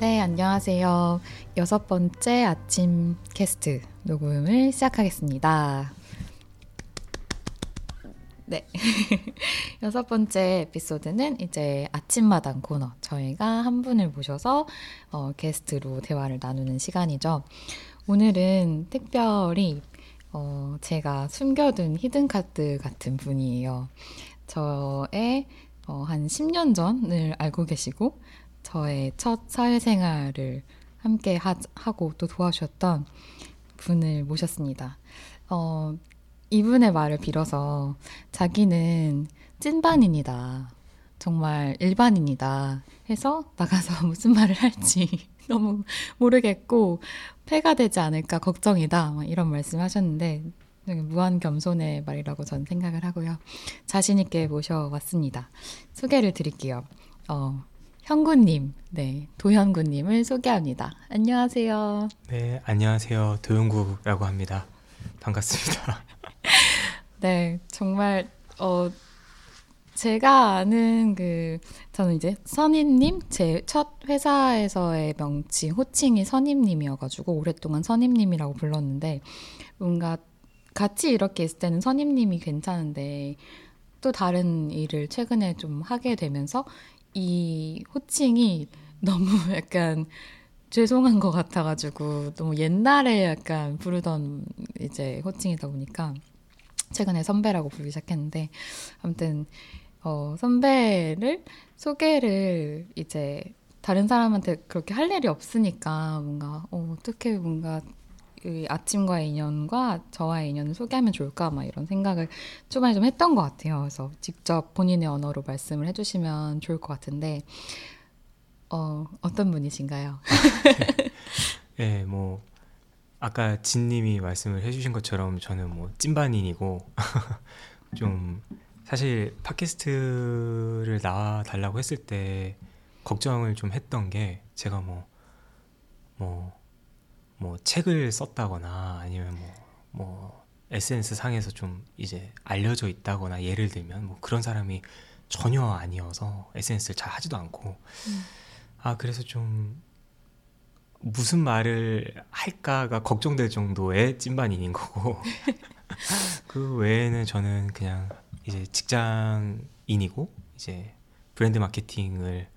네, 안녕하세요. 여섯 번째 아침 캐스트 녹음을 시작하겠습니다. 네. 여섯 번째 에피소드는 이제 아침마당 코너. 저희가 한 분을 모셔서 어, 게스트로 대화를 나누는 시간이죠. 오늘은 특별히 어, 제가 숨겨둔 히든카드 같은 분이에요. 저의 어, 한 10년 전을 알고 계시고, 저의 첫 사회생활을 함께 하, 고 또 도와주셨던 분을 모셨습니다. 어, 이분의 말을 빌어서 자기는 찐반인이다. 정말 일반인이다. 해서 나가서 무슨 말을 할지 너무 모르겠고 폐가 되지 않을까 걱정이다. 이런 말씀 하셨는데 무한 겸손의 말이라고 저는 생각을 하고요. 자신있게 모셔왔습니다. 소개를 드릴게요. 어, 현구님, 네, 도현구님을 소개합니다. 안녕하세요. 네, 안녕하세요. 도현구라고 합니다. 반갑습니다. 네, 정말 어 제가 아는 그 저는 이제 선임님 제 첫 회사에서의 명칭 호칭이 선임님이어가지고 오랫동안 선임님이라고 불렀는데 뭔가 같이 이렇게 있을 때는 선임님이 괜찮은데 또 다른 일을 최근에 좀 하게 되면서 이 호칭이 너무 약간 죄송한 것 같아가지고 너무 옛날에 약간 부르던 이제 호칭이다 보니까 최근에 선배라고 부르기 시작했는데 아무튼 어 선배를 소개를 이제 다른 사람한테 그렇게 할 일이 없으니까 뭔가 어, 어떻게 뭔가 이 아침과의 인연과 저와의 인연을 소개하면 좋을까 막 이런 생각을 초반에 좀 했던 것 같아요. 그래서 직접 본인의 언어로 말씀을 해주시면 좋을 것 같은데 어, 어떤 분이신가요? 네, 뭐 아까 진님이 말씀을 해주신 것처럼 저는 뭐 찐반인이고 좀 사실 팟캐스트를 나와 달라고 했을 때 걱정을 좀 했던 게 제가 뭐뭐 뭐, 뭐 책을 썼다거나 아니면 뭐, 뭐 SNS 상에서 좀 이제 알려져 있다거나 예를 들면 뭐 그런 사람이 전혀 아니어서 SNS를 잘 하지도 않고 음. 아 그래서 좀 무슨 말을 할까가 걱정될 정도의 찐반인인 거고 그 외에는 저는 그냥 이제 직장인이고 이제 브랜드 마케팅을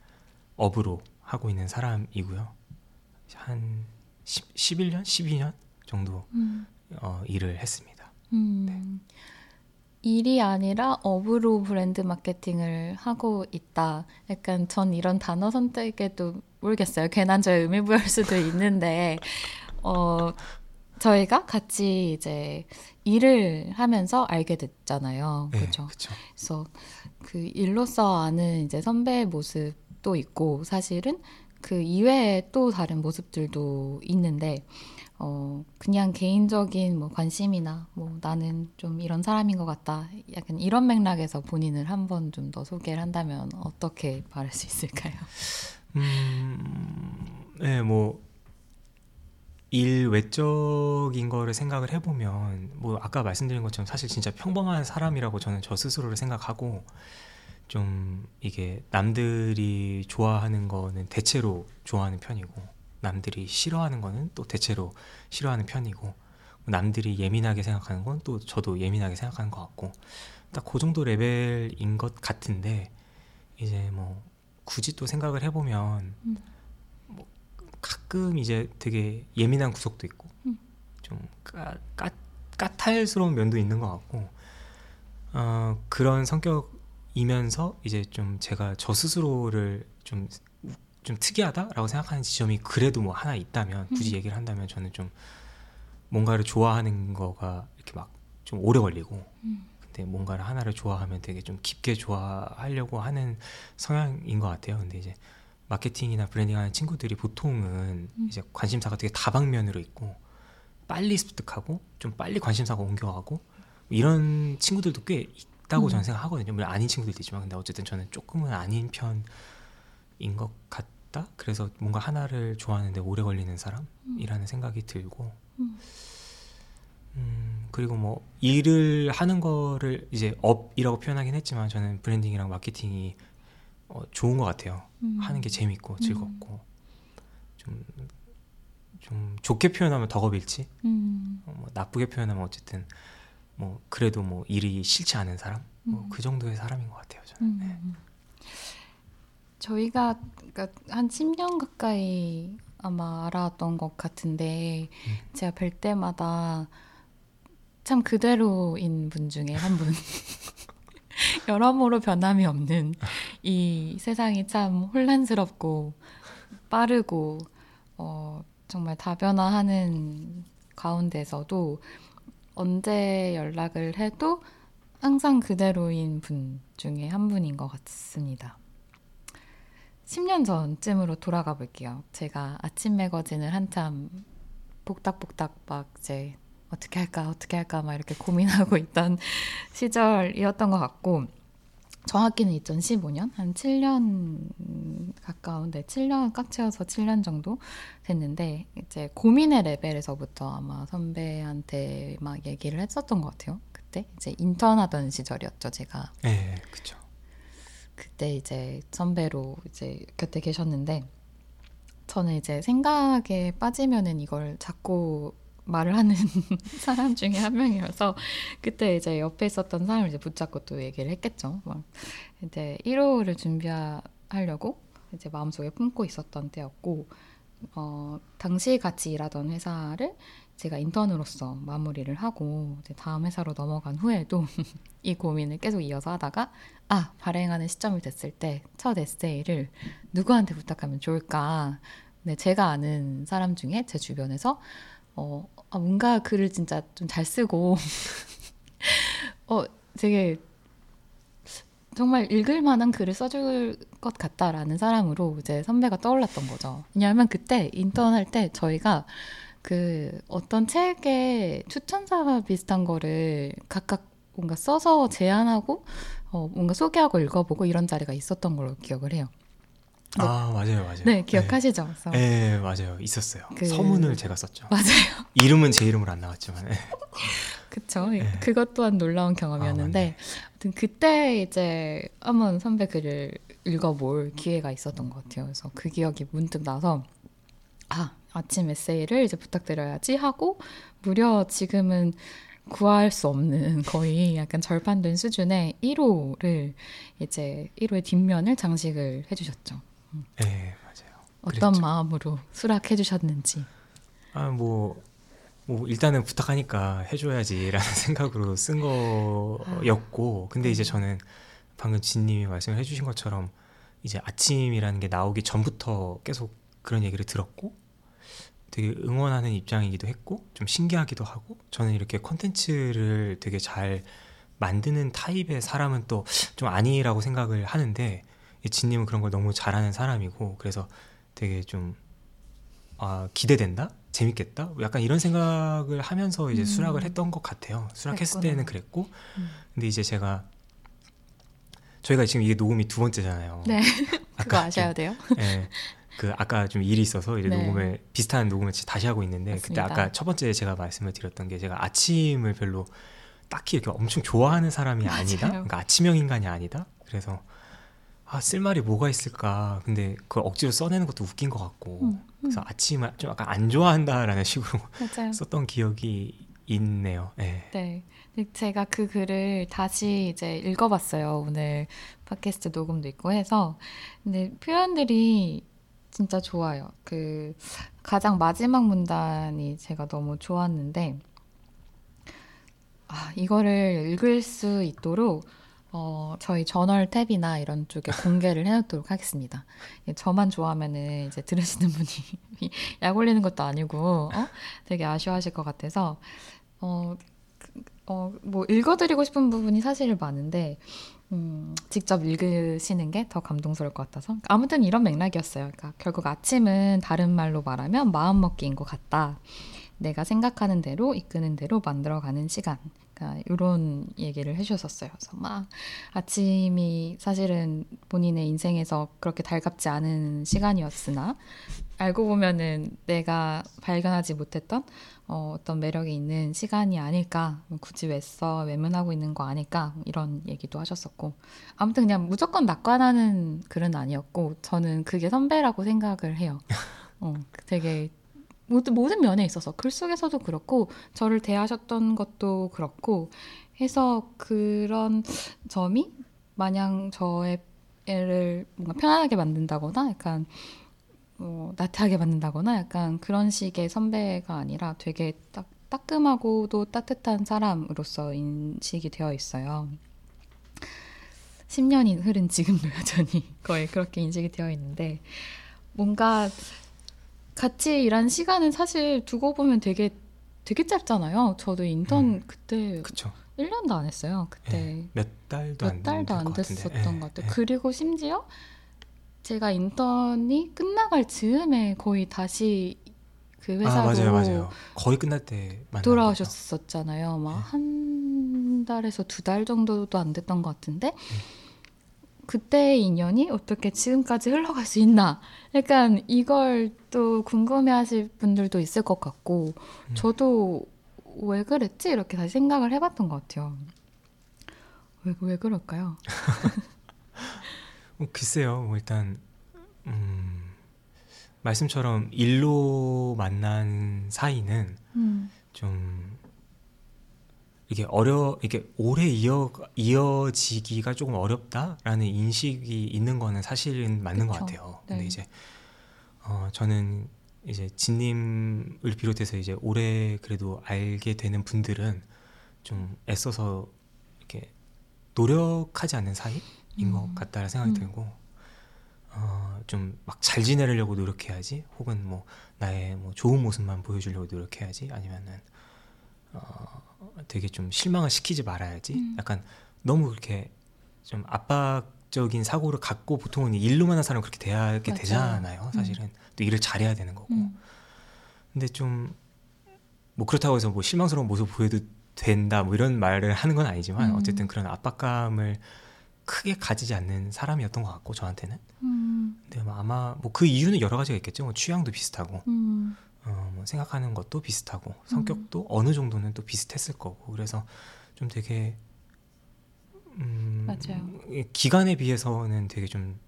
업으로 하고 있는 사람이고요. 한 10, 11년, 12년 정도 음. 어, 일을 했습니다. 음. 네. 일이 아니라 업으로 브랜드 마케팅을 하고 있다. 약간 전 이런 단어 선택에도 모르겠어요. 괜한 저의 의미 부여할 수도 있는데, 어, 저희가 같이 이제 일을 하면서 알게 됐잖아요. 네, 그렇죠. 그래서 그 일로서 아는 이제 선배의 모습도 있고 사실은 그 이외에 또 다른 모습들도 있는데 어, 그냥 개인적인 뭐 관심이나 뭐 나는 좀 이런 사람인 것 같다. 약간 이런 맥락에서 본인을 한 번 좀 더 소개를 한다면 어떻게 말할 수 있을까요? 음, 네, 뭐, 일 외적인 거를 생각을 해보면, 뭐, 아까 말씀드린 것처럼 사실 진짜 평범한 사람이라고 저는 저 스스로를 생각하고, 좀 이게 남들이 좋아하는 거는 대체로 좋아하는 편이고, 남들이 싫어하는 거는 또 대체로 싫어하는 편이고 남들이 예민하게 생각하는 건 또 저도 예민하게 생각하는 것 같고 딱 그 정도 레벨인 것 같은데 이제 뭐 굳이 또 생각을 해보면 음. 뭐 가끔 이제 되게 예민한 구석도 있고 음. 좀 까, 까, 까탈스러운 면도 있는 것 같고 어, 그런 성격 이면서 이제 좀 제가 저 스스로를 좀 좀 특이하다라고 생각하는 지점이 그래도 뭐 하나 있다면 굳이 음. 얘기를 한다면 저는 좀 뭔가를 좋아하는 거가 이렇게 막 좀 오래 걸리고 음. 근데 뭔가를 하나를 좋아하면 되게 좀 깊게 좋아하려고 하는 성향인 것 같아요. 근데 이제 마케팅이나 브랜딩 하는 친구들이 보통은 음. 이제 관심사가 되게 다방면으로 있고 빨리 습득하고 좀 빨리 관심사가 옮겨가고 이런 친구들도 꽤 있다고 음. 저는 생각하거든요. 물론 아닌 친구들도 있지만 근데 어쨌든 저는 조금은 아닌 편. 인 것 같다. 그래서 뭔가 하나를 좋아하는데 오래 걸리는 사람이라는 생각이 들고, 음, 그리고 뭐 일을 하는 거를 이제 업이라고 표현하긴 했지만 저는 branding이랑 마케팅이 어, 좋은 것 같아요. 음. 하는 게 재밌고 즐겁고. 좀, 좀 좋게 표현하면 덕업일치, 음. 어, 뭐 나쁘게 표현하면 어쨌든 뭐 그래도 뭐 일이 싫지 않은 사람, 뭐 음. 그 정도의 사람인 것 같아요. 저는. 네. 음. 저희가 그러니까 한 10년 가까이 아마 알아왔던 것 같은데 음. 제가 뵐 때마다 참 그대로인 분 중에 한 분. 여러모로 변함이 없는 이 세상이 참 혼란스럽고 빠르고 어, 정말 다변화하는 가운데서도 언제 연락을 해도 항상 그대로인 분 중에 한 분인 것 같습니다. 10년 전쯤으로 돌아가 볼게요. 제가 아침 매거진을 한참 복닥복닥 막 이제 어떻게 할까 어떻게 할까 막 이렇게 고민하고 있던 시절이었던 것 같고 정확히는 2015년 한 7년 가까운데 7년 꽉 채워서 7년 정도 됐는데 이제 고민의 레벨에서부터 아마 선배한테 막 얘기를 했었던 것 같아요. 그때 이제 인턴하던 시절이었죠 제가 네, 그렇죠. 그때 이제 선배로 이제 곁에 계셨는데 저는 이제 생각에 빠지면은 이걸 자꾸 말을 하는 사람 중에 한 명이어서 그때 이제 옆에 있었던 사람을 이제 붙잡고 또 얘기를 했겠죠. 막 이제 1호를 준비하려고 이제 마음속에 품고 있었던 때였고 어, 당시 같이 일하던 회사를 제가 인턴으로서 마무리를 하고 이제 다음 회사로 넘어간 후에도 이 고민을 계속 이어서 하다가 아 발행하는 시점이 됐을 때 첫 에세이를 누구한테 부탁하면 좋을까? 네, 제가 아는 사람 중에 제 주변에서 어 아, 뭔가 글을 진짜 좀 잘 쓰고 어 되게 정말 읽을 만한 글을 써줄 것 같다라는 사람으로 이제 선배가 떠올랐던 거죠. 왜냐하면 그때 인턴 할 때 저희가 그 어떤 책의 추천사 비슷한 거를 각각 뭔가 써서 제안하고 어, 뭔가 소개하고 읽어보고 이런 자리가 있었던 걸로 기억을 해요. 네. 아 맞아요, 맞아요. 네, 기억하시죠? 그래서 네, 네, 맞아요. 있었어요. 그- 서문을 제가 썼죠. 맞아요. 이름은 제 이름으로 안 나왔지만. 네. 그쵸. 네. 그것 또한 놀라운 아, 경험이었는데, 맞네. 아무튼 그때 이제 한번 선배 글을 읽어볼 기회가 있었던 것 같아요. 그래서 그 기억이 문득 나서, 아, 아침 에세이를 이제 부탁드려야지 하고, 무려 지금은 구할 수 없는 거의 약간 절판된 수준의 1호를 이제 1호의 뒷면을 장식을 해주셨죠. 네, 맞아요. 어떤 그랬죠. 마음으로 수락해 주셨는지. 아, 뭐, 뭐 일단은 부탁하니까 해줘야지라는 생각으로 쓴 거였고, 근데 이제 저는 방금 진님이 말씀을 해주신 것처럼 이제 아침이라는 게 나오기 전부터 계속 그런 얘기를 들었고, 되게 응원하는 입장이기도 했고, 좀 신기하기도 하고, 저는 이렇게 컨텐츠를 되게 잘 만드는 타입의 사람은 또 좀 아니라고 생각을 하는데, 이 진님은 그런 걸 너무 잘하는 사람이고, 그래서 되게 좀 아, 기대된다? 재밌겠다? 약간 이런 생각을 하면서 이제 음. 수락을 했던 것 같아요. 수락했을. 때는 그랬고, 음. 근데 이제 제가 저희가 지금 이게 녹음이 두 번째잖아요. 네, 그거 아셔야 돼요. 예. 그 아까 좀 일이 있어서 이제 네. 녹음을 비슷한 녹음을 다시 하고 있는데 맞습니다. 그때 아까 첫 번째 제가 말씀을 드렸던 게 제가 아침을 별로 딱히 이렇게 엄청 좋아하는 사람이 아니다. 맞아요. 그러니까 아침형 인간이 아니다. 그래서 아, 쓸 말이 뭐가 있을까? 근데 그걸 억지로 써내는 것도 웃긴 것 같고. 음, 그래서 아침을 좀 약간 안 좋아한다라는 식으로. 썼던 기억이 있네요. 네. 네. 근데 제가 그 글을 다시 이제 읽어봤어요. 오늘 팟캐스트 녹음도 있고 해서. 근데 표현들이 진짜 좋아요. 그 가장 마지막 문단이 제가 너무 좋았는데, 아, 이거를 읽을 수 있도록 어, 저희 저널 탭이나 이런 쪽에 공개를 해놓도록 하겠습니다. 예, 저만 좋아하면은 이제 들으시는 분이 약 올리는 것도 아니고, 어? 되게 아쉬워하실 것 같아서, 어, 그- 어, 뭐 읽어드리고 싶은 부분이 사실 많은데, 음, 직접 읽으시는 게 더 감동스러울 것 같아서. 아무튼 이런 맥락이었어요. 그러니까 결국 아침은 다른 말로 말하면 마음먹기인 것 같다. 내가 생각하는 대로 이끄는 대로 만들어가는 시간. 이런 얘기를 해주셨어요. 그래서 막 아침이 사실은 본인의 인생에서 그렇게 달갑지 않은 시간이었으나 알고 보면은 내가 발견하지 못했던 어, 어떤 매력이 있는 시간이 아닐까. 뭐 굳이 왜 써? 외면하고 있는 거 아닐까? 이런 얘기도 하셨었고. 아무튼 그냥 무조건 낙관하는 글은 아니었고, 저는 그게 선배라고 생각을 해요. 어, 되게 모든 모든 면에 있어서 글 속에서도 그렇고 저를 대하셨던 것도 그렇고 해서 그런 점이 마냥 저의 애를 뭔가 편안하게 만든다거나 약간 어, 나태하게 만든다거나 약간 그런 식의 선배가 아니라 되게 딱 따끔하고도 따뜻한 사람으로서 인식이 되어 있어요. 10년이 흐른 지금도 여전히 거의 그렇게 인식이 되어 있는데 뭔가 같이 일한 시간은 사실 두고 보면 되게 되게 짧잖아요. 저도 인턴 음. 그때 그쵸. 1년도 안 했어요. 그때 예, 몇 달도 몇 안 달도 될 안. 됐었던 예, 것 같아요. 예. 그리고 심지어 제가 인턴이 끝나갈 즈음에 거의 다시 그아 회사로 맞아요 맞아요. 거의 끝날 때. 돌아오셨었잖아요. 막 네. 한 달에서 두 달 정도도 안 됐던 것 같은데 네. 그때의 인연이 어떻게 지금까지 흘러갈 수 있나? 약간 이걸 또 궁금해하실 분들도 있을 것 같고 음. 저도 왜 그랬지 이렇게 다시 생각을 해봤던 것 같아요. 왜, 왜 그럴까요? 어, 글쎄요. 뭐 일단 음, 말씀처럼 일로 만난 사이는 음, 좀 이게 어려 이게 오래 이어 이어지기가 조금 어렵다라는 인식이 있는 거는 사실은 맞는 것 그쵸. 같아요. 근데 네. 이제 어 저는 이제 진님을 비롯해서 이제 오래 그래도 알게 되는 분들은 좀 애써서 이렇게 노력하지 않는 사이인 음. 것 같다는 생각이 음. 들고 어 좀 막 잘 지내려고 노력해야지 혹은 뭐 나의 뭐 좋은 모습만 보여주려고 노력해야지 아니면은 어 되게 좀 실망을 시키지 말아야지. 음. 약간 너무 그렇게 좀 압박적인 사고를 갖고 보통은 일로 만난 사람 은 그렇게 대하게 맞아요. 되잖아요 사실은. 또 일을 잘해야 되는 거고. 음, 근데 좀 뭐 그렇다고 해서 뭐 실망스러운 모습 보여도 된다 뭐 이런 말을 하는 건 아니지만 음. 어쨌든 그런 압박감을 크게 가지지 않는 사람이었던 것 같고 저한테는. 음, 근데 뭐 아마 뭐 그 이유는 여러 가지가 있겠죠. 뭐 취향도 비슷하고. 음, 어, 뭐 생각하는 것도 비슷하고 성격도 어느 정도는 또 비슷했을 거고 그래서 좀 되게 음, 맞아요. 이 기간에 비해서는 되게 좀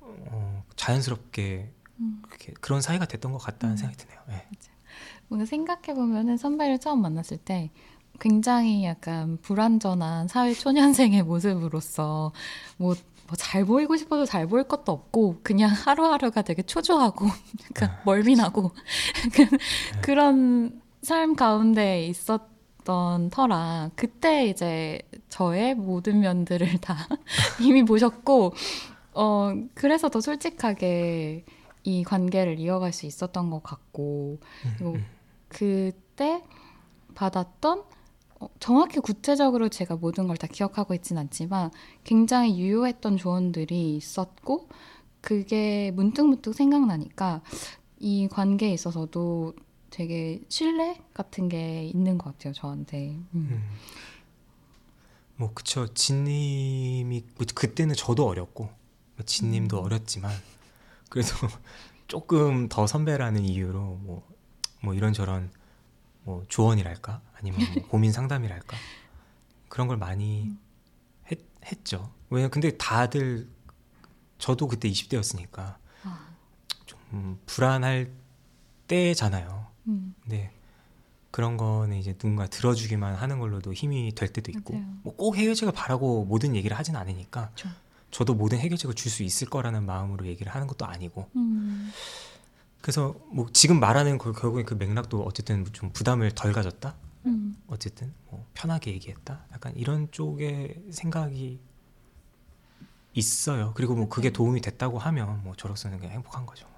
어, 자연스럽게 음. 그런 사이가 됐던 것 같다는 음. 생각이 드네요. 예. 뭔가 생각해 보면은 선배를 처음 만났을 때 굉장히 약간 불완전한 사회 초년생의 모습으로서 뭐 잘 보이고 싶어도 잘 보일 것도 없고 그냥 하루하루가 되게 초조하고 약간 아, 멀미나고 약간 그런 삶 가운데 있었던 터라 그때 이제 저의 모든 면들을 다 이미 보셨고 어 그래서 더 솔직하게 이 관계를 이어갈 수 있었던 것 같고 음, 그리고 음. 그때 받았던 어, 정확히 구체적으로 제가 모든 걸 다 기억하고 있진 않지만 굉장히 유효했던 조언들이 있었고 그게 문득문득 생각나니까 이 관계에 있어서도 되게 신뢰 같은 게 있는 것 같아요 저한테. 음. 음. 뭐 그쵸 진님이 뭐 그때는 저도 어렸고 뭐 진님도 음. 어렸지만 그래도 조금 더 선배라는 이유로 뭐, 뭐 이런저런 뭐 조언이랄까? 아니면 뭐 고민 상담이랄까? 그런 걸 많이 했, 했죠. 왜냐 근데 다들 저도 그때 20대였으니까 아, 좀 불안할 때잖아요. 음, 근데 그런 거는 이제 누군가 들어주기만 하는 걸로도 힘이 될 때도 있고. 뭐 꼭 해결책을 바라고 모든 얘기를 하진 않으니까. 저도 모든 해결책을 줄 수 있을 거라는 마음으로 얘기를 하는 것도 아니고 음, 그래서 뭐 지금 말하는 그 결국에 그 맥락도 어쨌든 좀 부담을 덜 가졌다? 음, 어쨌든 뭐 편하게 얘기했다? 약간 이런 쪽의 생각이 있어요. 그리고 뭐 그게 맞아요. 도움이 됐다고 하면 뭐 저로서는 그냥 행복한 거죠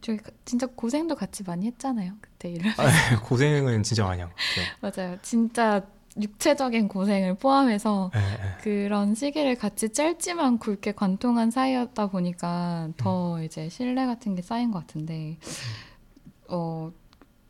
저희 진짜 고생도 같이 많이 했잖아요 그때 일을. 아, 고생은 진짜 많이 한 것 같아요 맞아요. 진짜 육체적인 고생을 포함해서 예, 예. 그런 시기를 같이 짧지만 굵게 관통한 사이였다 보니까 더 음. 이제 신뢰 같은 게 쌓인 것 같은데 어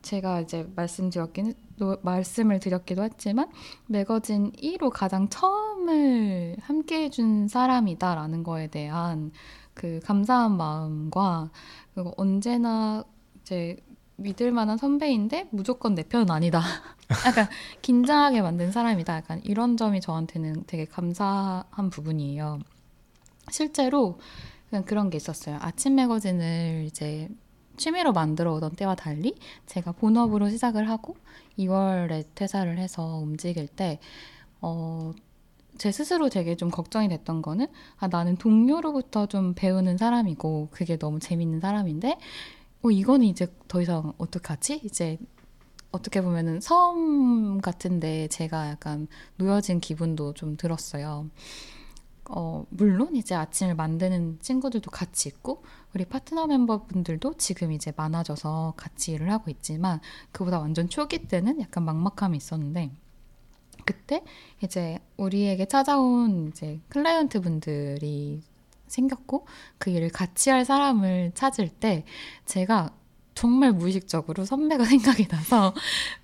제가 이제 말씀드렸긴 노- 말씀을 드렸기도 했지만 매거진 1호 가장 처음을 함께 해준 사람이다라는 거에 대한 그 감사한 마음과 그리고 언제나 이제 믿을 만한 선배인데 무조건 내 편은 아니다. 약간 긴장하게 만든 사람이다. 약간 이런 점이 저한테는 되게 감사한 부분이에요. 실제로 그런 게 있었어요. 아침 매거진을 이제 취미로 만들어 오던 때와 달리 제가 본업으로 시작을 하고 2월에 퇴사를 해서 움직일 때 어, 제 스스로 되게 좀 걱정이 됐던 거는 아 나는 동료로부터 좀 배우는 사람이고 그게 너무 재밌는 사람인데 어 이거는 이제 더 이상 어떡하지? 이제 어떻게 보면은 섬 같은데 제가 약간 놓여진 기분도 좀 들었어요. 어, 물론 이제 아침을 만드는 친구들도 같이 있고 우리 파트너 멤버분들도 지금 이제 많아져서 같이 일을 하고 있지만 그보다 완전 초기 때는 약간 막막함이 있었는데 그때 이제 우리에게 찾아온 이제 클라이언트 분들이 생겼고 그 일을 같이 할 사람을 찾을 때 제가 정말 무의식적으로 선배가 생각이 나서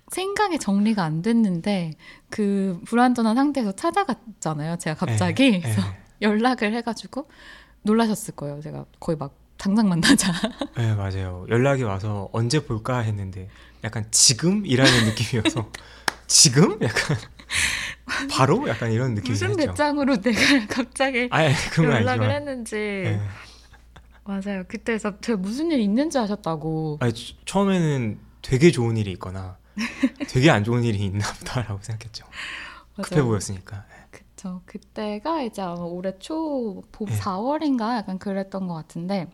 생각이 정리가 안 됐는데 그 불안전한 상태에서 찾아갔잖아요. 제가 갑자기 네, 그래서 네. 연락을 해가지고 놀라셨을 거예요. 제가 거의 막 당장 만나자. 네, 맞아요. 연락이 와서 언제 볼까 했는데 약간 지금이라는 느낌이어서 지금? 약간 바로? 약간 이런 느낌이 무슨 했죠. 배짱으로 내가 갑자기 아니, 연락을. 했는지 네. 맞아요. 그때서 제가 무슨 일 있는지 아셨다고. 아니, 처- 처음에는 되게 좋은 일이 있거나 되게 안 좋은 일이 있나 보다라고 생각했죠. 급해 보였으니까. 그쵸. 그때가 이제 아마 올해 초 봄, 네. 4월인가 약간 그랬던 것 같은데,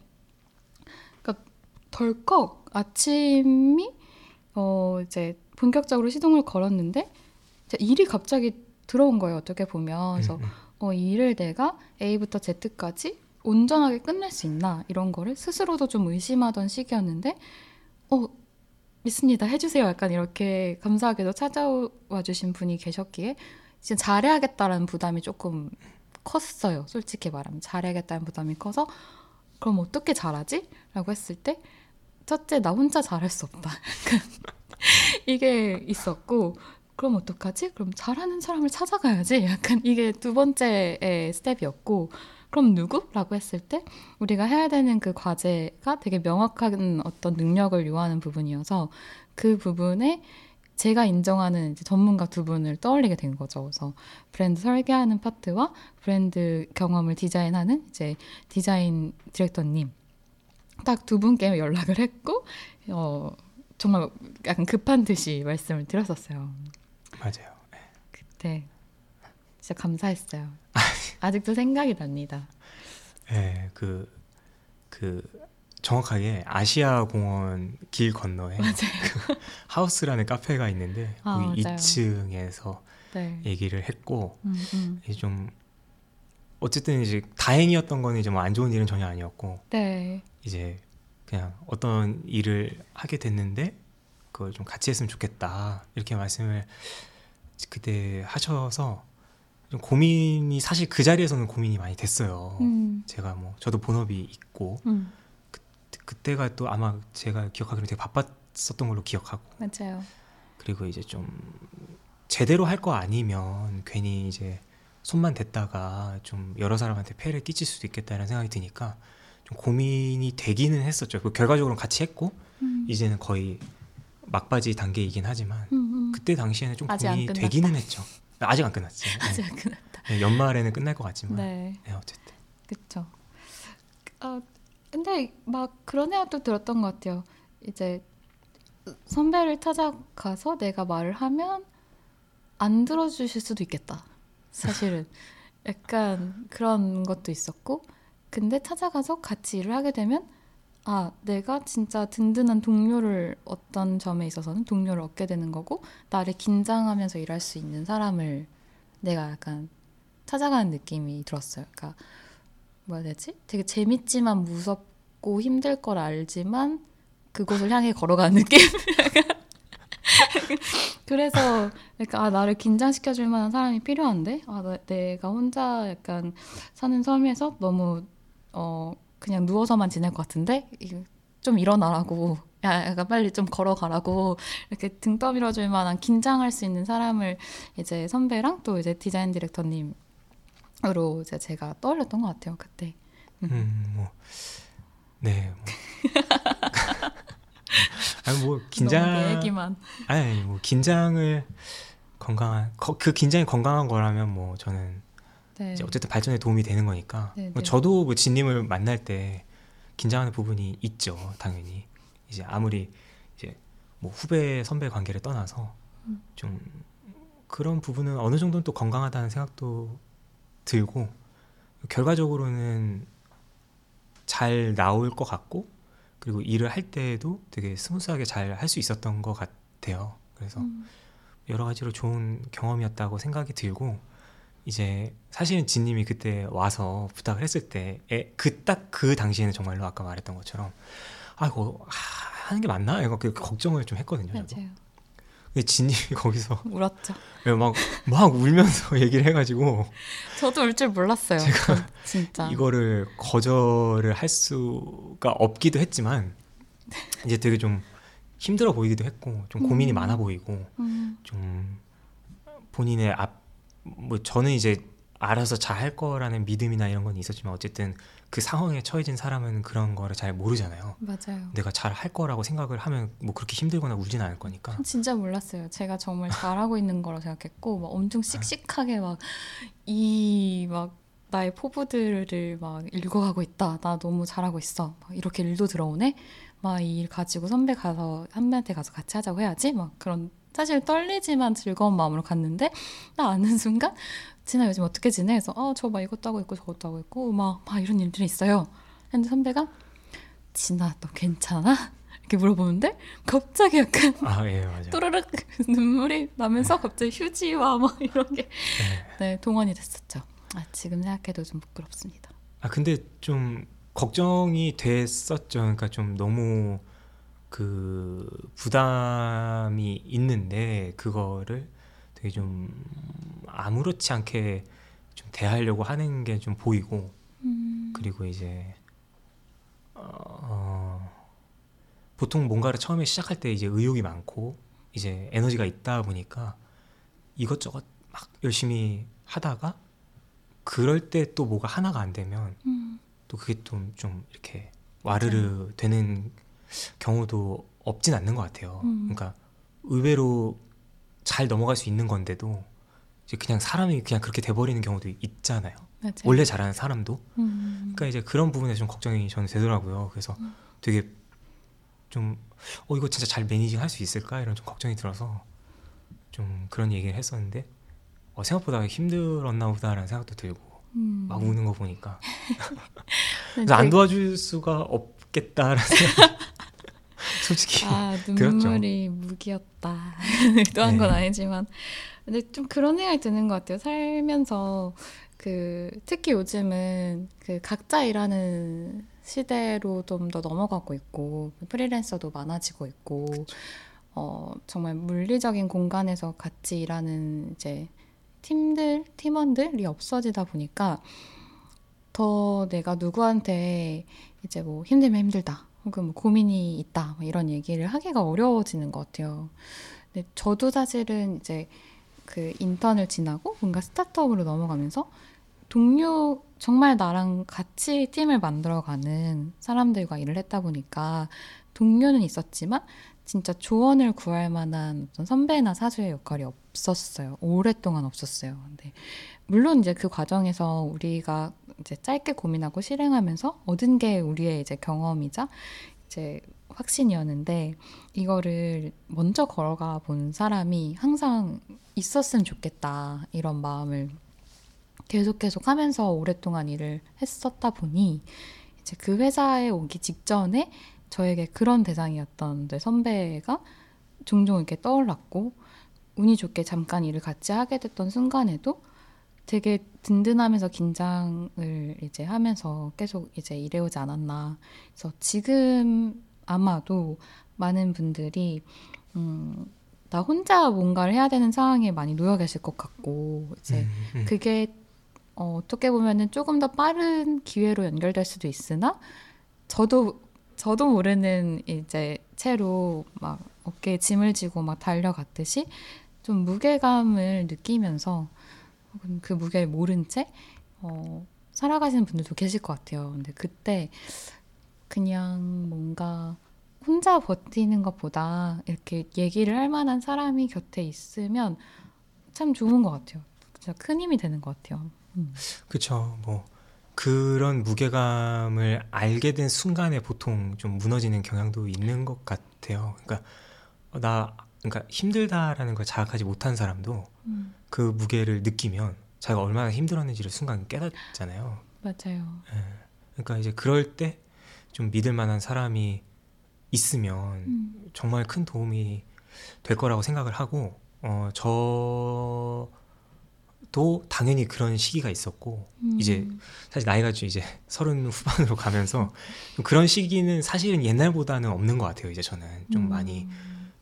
그러니까 덜컥 아침이 어 이제 본격적으로 시동을 걸었는데 일이 갑자기 들어온 거예요. 어떻게 보면 그래서 음, 음. 어, 이 일을 내가 A부터 Z까지 온전하게 끝낼 수 있나 이런 거를 스스로도 좀 의심하던 시기였는데 어 믿습니다 해주세요 약간 이렇게 감사하게도 찾아와 주신 분이 계셨기에 진짜 잘해야겠다라는 부담이 조금 컸어요 솔직히 말하면 잘해야겠다는 부담이 커서 그럼 어떻게 잘하지? 라고 했을 때 첫째 나 혼자 잘할 수 없다 이게 있었고 그럼 어떡하지? 그럼 잘하는 사람을 찾아가야지. 약간 이게 두 번째의 스텝이었고, 그럼 누구? 라고 했을 때, 우리가 해야 되는 그 과제가 되게 명확한 어떤 능력을 요하는 부분이어서, 그 부분에 제가 인정하는 이제 전문가 두 분을 떠올리게 된 거죠. 그래서 브랜드 설계하는 파트와 브랜드 경험을 디자인하는 이제 디자인 디렉터님. 딱 두 분께 연락을 했고, 어, 정말 약간 급한 듯이 말씀을 드렸었어요. 맞아요. 그때 진짜 감사했어요. 아직도 생각이 납니다. 네, 그, 그, 정확하게 아시아 공원 길 건너에 그 하우스라는 카페가 있는데 아, 거기 맞아요. 2층에서 네. 얘기를 했고 음, 음. 좀 어쨌든 이제 다행이었던 거는 이제 뭐 안 좋은 일은 전혀 아니었고 네. 이제 그냥 어떤 일을 하게 됐는데 그걸 좀 같이 했으면 좋겠다 이렇게 말씀을 그때 하셔서 좀 고민이 사실 그 자리에서는 고민이 많이 됐어요. 음, 제가 뭐 저도 본업이 있고 음, 그때가 또 아마 제가 기억하기로 되게 바빴었던 걸로 기억하고 맞아요. 그리고 이제 좀 제대로 할 거 아니면 괜히 이제 손만 댔다가 좀 여러 사람한테 폐를 끼칠 수도 있겠다는 생각이 드니까 좀 고민이 되기는 했었죠. 그 결과적으로 같이 했고 음, 이제는 거의 막바지 단계이긴 하지만 음, 음. 그때 당시에는 좀 고민이. 되기는 했죠. 아직 안 끝났지. 네. 아직 안 끝났다. 네, 연말에는 끝날 것 같지만 네. 네, 어쨌든 그쵸. 아, 근데 막 그런 생각도 들었던 것 같아요. 이제 선배를 찾아가서 내가 말을 하면 안 들어주실 수도 있겠다. 사실은 약간 그런 것도 있었고, 근데 찾아가서 같이 일을 하게 되면 아, 내가 진짜 든든한 동료를 어떤 점에 있어서는 동료를 얻게 되는 거고, 나를 긴장하면서 일할 수 있는 사람을 내가 약간 찾아가는 느낌이 들었어요. 그러니까 뭐라 해야 되지? 되게 재밌지만 무섭고 힘들 걸 알지만 그곳을 향해 걸어가는 느낌? 그래서 약간 아 나를 긴장시켜 줄 만한 사람이 필요한데 아 나- 내가 혼자 약간 사는 섬에서 너무 어 그냥 누워서만 지낼 것 같은데 좀 일어나라고 야 약간 빨리 좀 걸어가라고 이렇게 등 떠밀어 줄 만한 긴장할 수 있는 사람을 이제 선배랑 또 이제 디자인 디렉터님 으로 이제 제가 떠올렸던 것 같아요 그때. 음, 뭐, 네, 뭐. 아니 뭐 긴장, 얘기만. 아니 뭐 긴장을 건강한 거- 그 긴장이 건강한 거라면 뭐 저는 네. 이제 어쨌든 발전에 도움이 되는 거니까 네, 뭐 네. 저도 뭐 진님을 만날 때 긴장하는 부분이 있죠 당연히 이제 아무리 이제 뭐 후배 선배 관계를 떠나서 음. 좀 그런 부분은 어느 정도는 또 건강하다는 생각도 들고 결과적으로는 잘 나올 것 같고 그리고 일을 할 때에도 되게 스무스하게 잘 할 수 있었던 것 같아요. 그래서 음. 여러 가지로 좋은 경험이었다고 생각이 들고 이제 사실은 진님이 그때 와서 부탁을 했을 때 그 딱그 당시에는 정말로 아까 말했던 것처럼 아 이거 하, 하는 게 맞나 이거 그 걱정을 좀 했거든요. 맞아요. 근데 진님이 거기서 울었죠. 막막 울면서 얘기를 해가지고 저도 울 줄 몰랐어요. 제가 진짜. 이거를 거절을 할 수가 없기도 했지만 이제 되게 좀 힘들어 보이기도 했고 좀 고민이 음. 많아 보이고 음, 좀 본인의 앞 뭐 저는 이제 알아서 잘 할 거라는 믿음이나 이런 건 있었지만 어쨌든 그 상황에 처해진 사람은 그런 거를 잘 모르잖아요. 맞아요. 내가 잘 할 거라고 생각을 하면 뭐 그렇게 힘들거나 울진 않을 거니까. 진짜 몰랐어요. 제가 정말 잘하고 있는 거라고 생각했고 막 엄청 씩씩하게 막 이 막 나의 포부들을 막 읽어가고 있다. 나 너무 잘하고 있어. 막 이렇게 일도 들어오네. 막 이 일 가지고 선배 가서 선배한테 가서 같이 하자고 해야지. 막 그런 사실 떨리지만 즐거운 마음으로 갔는데 나 아는 순간 진아 요즘 어떻게 지내? 그래서 어 저 막 이것도 하고 있고 저것도 하고 있고 막, 막 이런 일들이 있어요. 근데 선배가 진아 너 괜찮아? 이렇게 물어보는데 갑자기 약간 아 예. 또르륵 눈물이 나면서 갑자기 휴지와 막 이런 게 네. 네, 동원이 됐었죠. 아, 지금 생각해도 좀 부끄럽습니다. 아 근데 좀 걱정이 됐었죠. 그러니까 좀 너무 그 부담이 있는데 그거를 되게 좀 아무렇지 않게 좀 대하려고 하는 게 좀 보이고 음, 그리고 이제 어, 보통 뭔가를 처음에 시작할 때 이제 의욕이 많고 이제 에너지가 있다 보니까 이것저것 막 열심히 하다가 그럴 때 또 뭐가 하나가 안 되면 음, 또 그게 좀, 좀 이렇게 와르르 되는 경우도 없진 않는 것 같아요. 음. 그러니까 의외로 잘 넘어갈 수 있는 건데도 이제 그냥 사람이 그냥 그렇게 돼버리는 경우도 있잖아요. 맞아요. 원래 잘하는 사람도. 음, 그러니까 이제 그런 부분에 좀 걱정이 저는 되더라고요. 그래서 음. 되게 좀 어 이거 진짜 잘 매니징 할 수 있을까 이런 좀 걱정이 들어서 좀 그런 얘기를 했었는데 어, 생각보다 힘들었나 보다라는 생각도 들고 음. 막 우는 거 보니까 그래서 안 되게- 도와줄 수가 없겠다라는 생각 솔직히 아 들었죠. 눈물이 무기였다. 의도한 건 네. 아니지만 근데 좀 그런 생각이 드는 것 같아요. 살면서 그 특히 요즘은 그 각자 일하는 시대로 좀 더 넘어가고 있고 프리랜서도 많아지고 있고 어 정말 물리적인 공간에서 같이 일하는 이제 팀들 팀원들이 없어지다 보니까 더 내가 누구한테 이제 뭐 힘들면 힘들다 혹은 뭐 고민이 있다 뭐 이런 얘기를 하기가 어려워지는 것 같아요. 근데 저도 사실은 이제 그 인턴을 지나고 뭔가 스타트업으로 넘어가면서 동료 정말 나랑 같이 팀을 만들어가는 사람들과 일을 했다 보니까 동료는 있었지만 진짜 조언을 구할 만한 어떤 선배나 사수의 역할이 없었어요. 오랫동안 없었어요. 근데 물론 이제 그 과정에서 우리가 이제 짧게 고민하고 실행하면서 얻은 게 우리의 이제 경험이자 이제 확신이었는데 이거를 먼저 걸어가 본 사람이 항상 있었으면 좋겠다 이런 마음을 계속 계속 하면서 오랫동안 일을 했었다 보니 이제 그 회사에 오기 직전에 저에게 그런 대상이었던 내 선배가 종종 이렇게 떠올랐고 운이 좋게 잠깐 일을 같이 하게 됐던 순간에도 되게 든든하면서 긴장을 이제 하면서 계속 이제 일해오지 않았나. 그래서 지금 아마도 많은 분들이 음, 나 혼자 뭔가를 해야 되는 상황에 많이 놓여 계실 것 같고 이제 음, 음. 그게 어, 어떻게 보면은 조금 더 빠른 기회로 연결될 수도 있으나 저도 저도 모르는 이제 채로 막 어깨에 짐을 지고 막 달려갔듯이 좀 무게감을 느끼면서 혹은 그 무게를 모른 채 어, 살아가시는 분들도 계실 것 같아요. 근데 그때 그냥 뭔가 혼자 버티는 것보다 이렇게 얘기를 할 만한 사람이 곁에 있으면 참 좋은 것 같아요. 진짜 큰 힘이 되는 것 같아요. 음. 그쵸 뭐 그런 무게감을 알게 된 순간에 보통 좀 무너지는 경향도 있는 것 같아요. 그러니까 어, 나 그러니까 힘들다라는 걸 자각하지 못한 사람도 음, 그 무게를 느끼면 자기가 얼마나 힘들었는지를 순간 깨닫잖아요. 맞아요. 예. 그러니까 이제 그럴 때 좀 믿을 만한 사람이 있으면 음, 정말 큰 도움이 될 거라고 생각을 하고 어 저도 당연히 그런 시기가 있었고 음, 이제 사실 나이가 좀 이제 서른 후반으로 가면서 좀 그런 시기는 사실은 옛날보다는 없는 것 같아요. 이제 저는 좀 음, 많이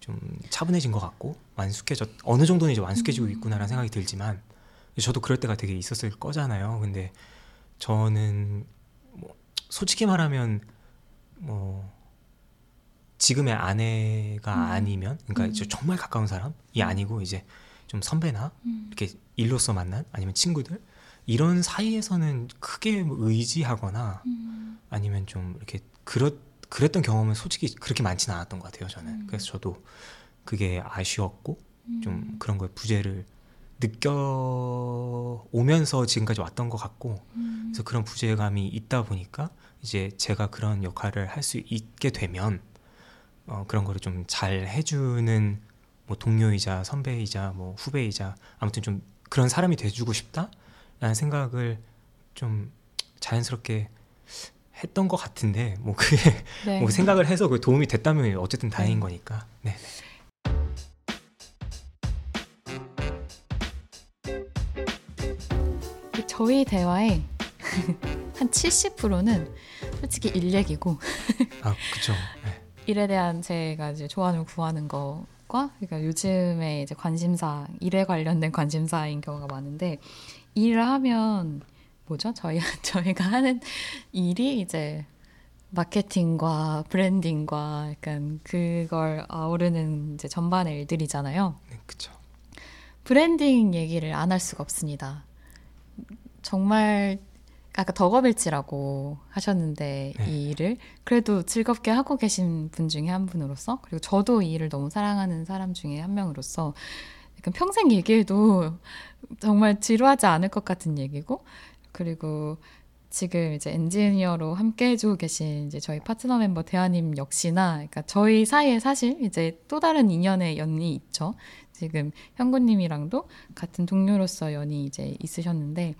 좀 차분해진 것 같고 완숙해졌 어느 정도는 이제 완숙해지고 음. 있구나라는 생각이 들지만 저도 그럴 때가 되게 있었을 거잖아요. 근데 저는 뭐 솔직히 말하면 뭐 지금의 아내가 음. 아니면 그러니까 음. 정말 가까운 사람이 아니고 이제 좀 선배나 음, 이렇게 일로서 만난 아니면 친구들 이런 사이에서는 크게 뭐 의지하거나 음, 아니면 좀 이렇게 그렇 그랬던 경험은 솔직히 그렇게 많지는 않았던 것 같아요 저는. 음. 그래서 저도 그게 아쉬웠고 좀 음, 그런 거에 부재를 느껴 오면서 지금까지 왔던 것 같고 음, 그래서 그런 부재감이 있다 보니까 이제 제가 그런 역할을 할 수 있게 되면 어, 그런 거를 좀 잘 해주는 뭐 동료이자 선배이자 뭐 후배이자 아무튼 좀 그런 사람이 돼주고 싶다라는 생각을 좀 자연스럽게 했던 것 같은데 뭐 그게 네. 뭐 생각을 해서 그 도움이 됐다면 어쨌든 다행인 네. 거니까 네. 저희 대화의 한 70%는 솔직히 일 얘기고 아 그쵸 네. 일에 대한 제가 이제 조언을 구하는 거과 그러니까 요즘에 이제 관심사 일에 관련된 관심사인 경우가 많은데 일을 하면 뭐죠? 저희 저희가 하는 일이 이제 마케팅과 브랜딩과 약간 그걸 아우르는 이제 전반의 일들이잖아요. 네 그쵸 브랜딩 얘기를 안 할 수가 없습니다. 정말 아까 덕업일치라고 하셨는데 네. 이 일을 그래도 즐겁게 하고 계신 분 중에 한 분으로서 그리고 저도 이 일을 너무 사랑하는 사람 중에 한 명으로서 약간 평생 얘기해도 정말 지루하지 않을 것 같은 얘기고 그리고 지금 이제 엔지니어로 함께 해주고 계신 이제 저희 파트너 멤버 대하님 역시나 그러니까 저희 사이에 사실 이제 또 다른 인연의 연이 있죠. 지금 현구님이랑도 같은 동료로서 연이 이제 있으셨는데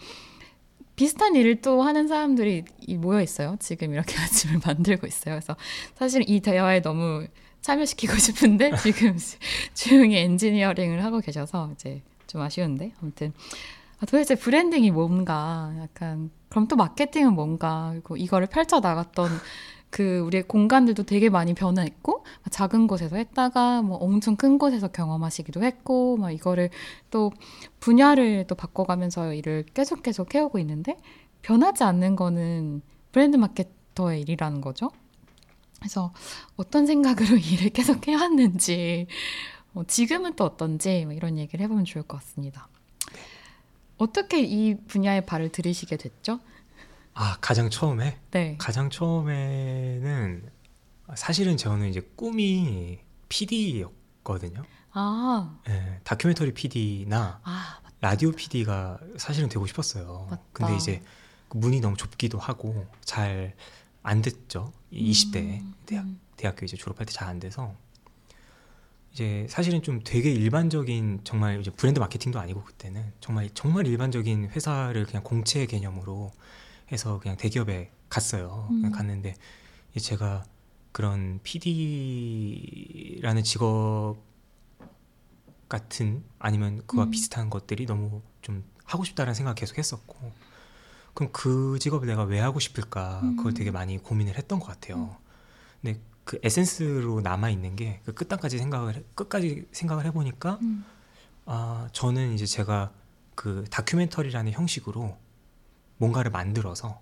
비슷한 일을 또 하는 사람들이 이- 모여 있어요. 지금 이렇게 아침을 만들고 있어요. 그래서 사실 이 대화에 너무 참여시키고 싶은데 지금 조용히 엔지니어링을 하고 계셔서 이제 좀 아쉬운데 아무튼 아, 도대체 branding이 뭔가 약간 그럼 또 마케팅은 뭔가 그리고 이거를 펼쳐 나갔던 그 우리의 공간들도 되게 많이 변화했고 작은 곳에서 했다가 뭐 엄청 큰 곳에서 경험하시기도 했고 막 이거를 또 분야를 또 바꿔가면서 일을 계속 계속 해오고 있는데 변하지 않는 거는 브랜드 마케터의 일이라는 거죠. 그래서 어떤 생각으로 일을 계속 해왔는지 어, 지금은 또 어떤지 뭐 이런 얘기를 해보면 좋을 것 같습니다. 어떻게 이 분야에 발을 들이시게 됐죠? 아 가장 처음에 네. 가장 처음에는 사실은 저는 이제 꿈이 PD였거든요. 아, 예, 다큐멘터리 PD나 아, 라디오 PD가 사실은 되고 싶었어요. 맞다. 근데 이제 그 문이 너무 좁기도 하고 잘 안 됐죠. 20대 음, 대학 음, 대학교 이제 졸업할 때 잘 안 돼서 이제 사실은 좀 되게 일반적인 정말 이제 브랜드 마케팅도 아니고 그때는 정말 정말 일반적인 회사를 그냥 공채 개념으로 해서 그냥 대기업에 갔어요. 음. 갔는데 제가 그런 PD라는 직업 같은 아니면 그와 음. 비슷한 것들이 너무 좀 하고 싶다라는 생각 계속 했었고 그럼 그 직업을 내가 왜 하고 싶을까 그걸 음. 되게 많이 고민을 했던 것 같아요. 근데 그 에센스로 남아 있는 게 그 끝까지 생각을 해- 끝까지 생각을 해보니까 음, 아 저는 이제 제가 그 다큐멘터리라는 형식으로 뭔가를 만들어서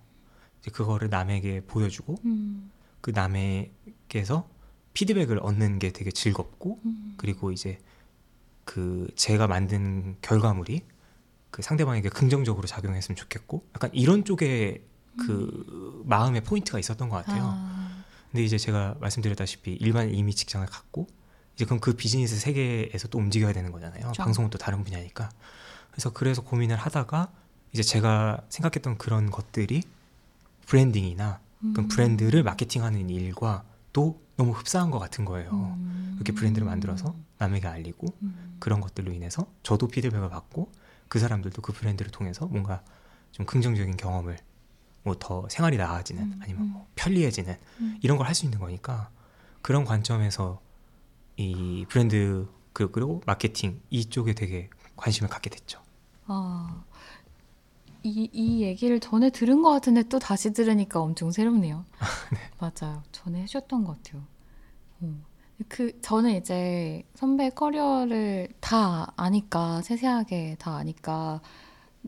이제 그거를 남에게 보여주고 음, 그 남에게서 피드백을 얻는 게 되게 즐겁고 음, 그리고 이제 그 제가 만든 결과물이 그 상대방에게 긍정적으로 작용했으면 좋겠고 약간 이런 쪽에 그 마음의 포인트가 있었던 것 같아요. 아, 근데 이제 제가 말씀드렸다시피 일반 이미 직장을 갖고 이제 그럼 그 비즈니스 세계에서 또 움직여야 되는 거잖아요. 그쵸. 방송은 또 다른 분야니까. 그래서 그래서 고민을 하다가 이제 제가 생각했던 그런 것들이 branding이나 그 음. 브랜드를 마케팅하는 일과 또 너무 흡사한 것 같은 거예요. 음. 그렇게 브랜드를 만들어서 남에게 알리고 음. 그런 것들로 인해서 저도 피드백을 받고 그 사람들도 그 브랜드를 통해서 뭔가 좀 긍정적인 경험을 뭐 더 생활이 나아지는 음, 아니면 음. 뭐 편리해지는 음. 이런 걸 할 수 있는 거니까 그런 관점에서 이 브랜드 그- 그리고 마케팅 이쪽에 되게 관심을 갖게 됐죠. 아, 이, 이 얘기를 전에 들은 것 같은데 또 다시 들으니까 엄청 새롭네요. 맞아요. 전에 해주셨던 것 같아요. 어. 그, 저는 이제 선배 커리어를 다 아니까, 세세하게 다 아니까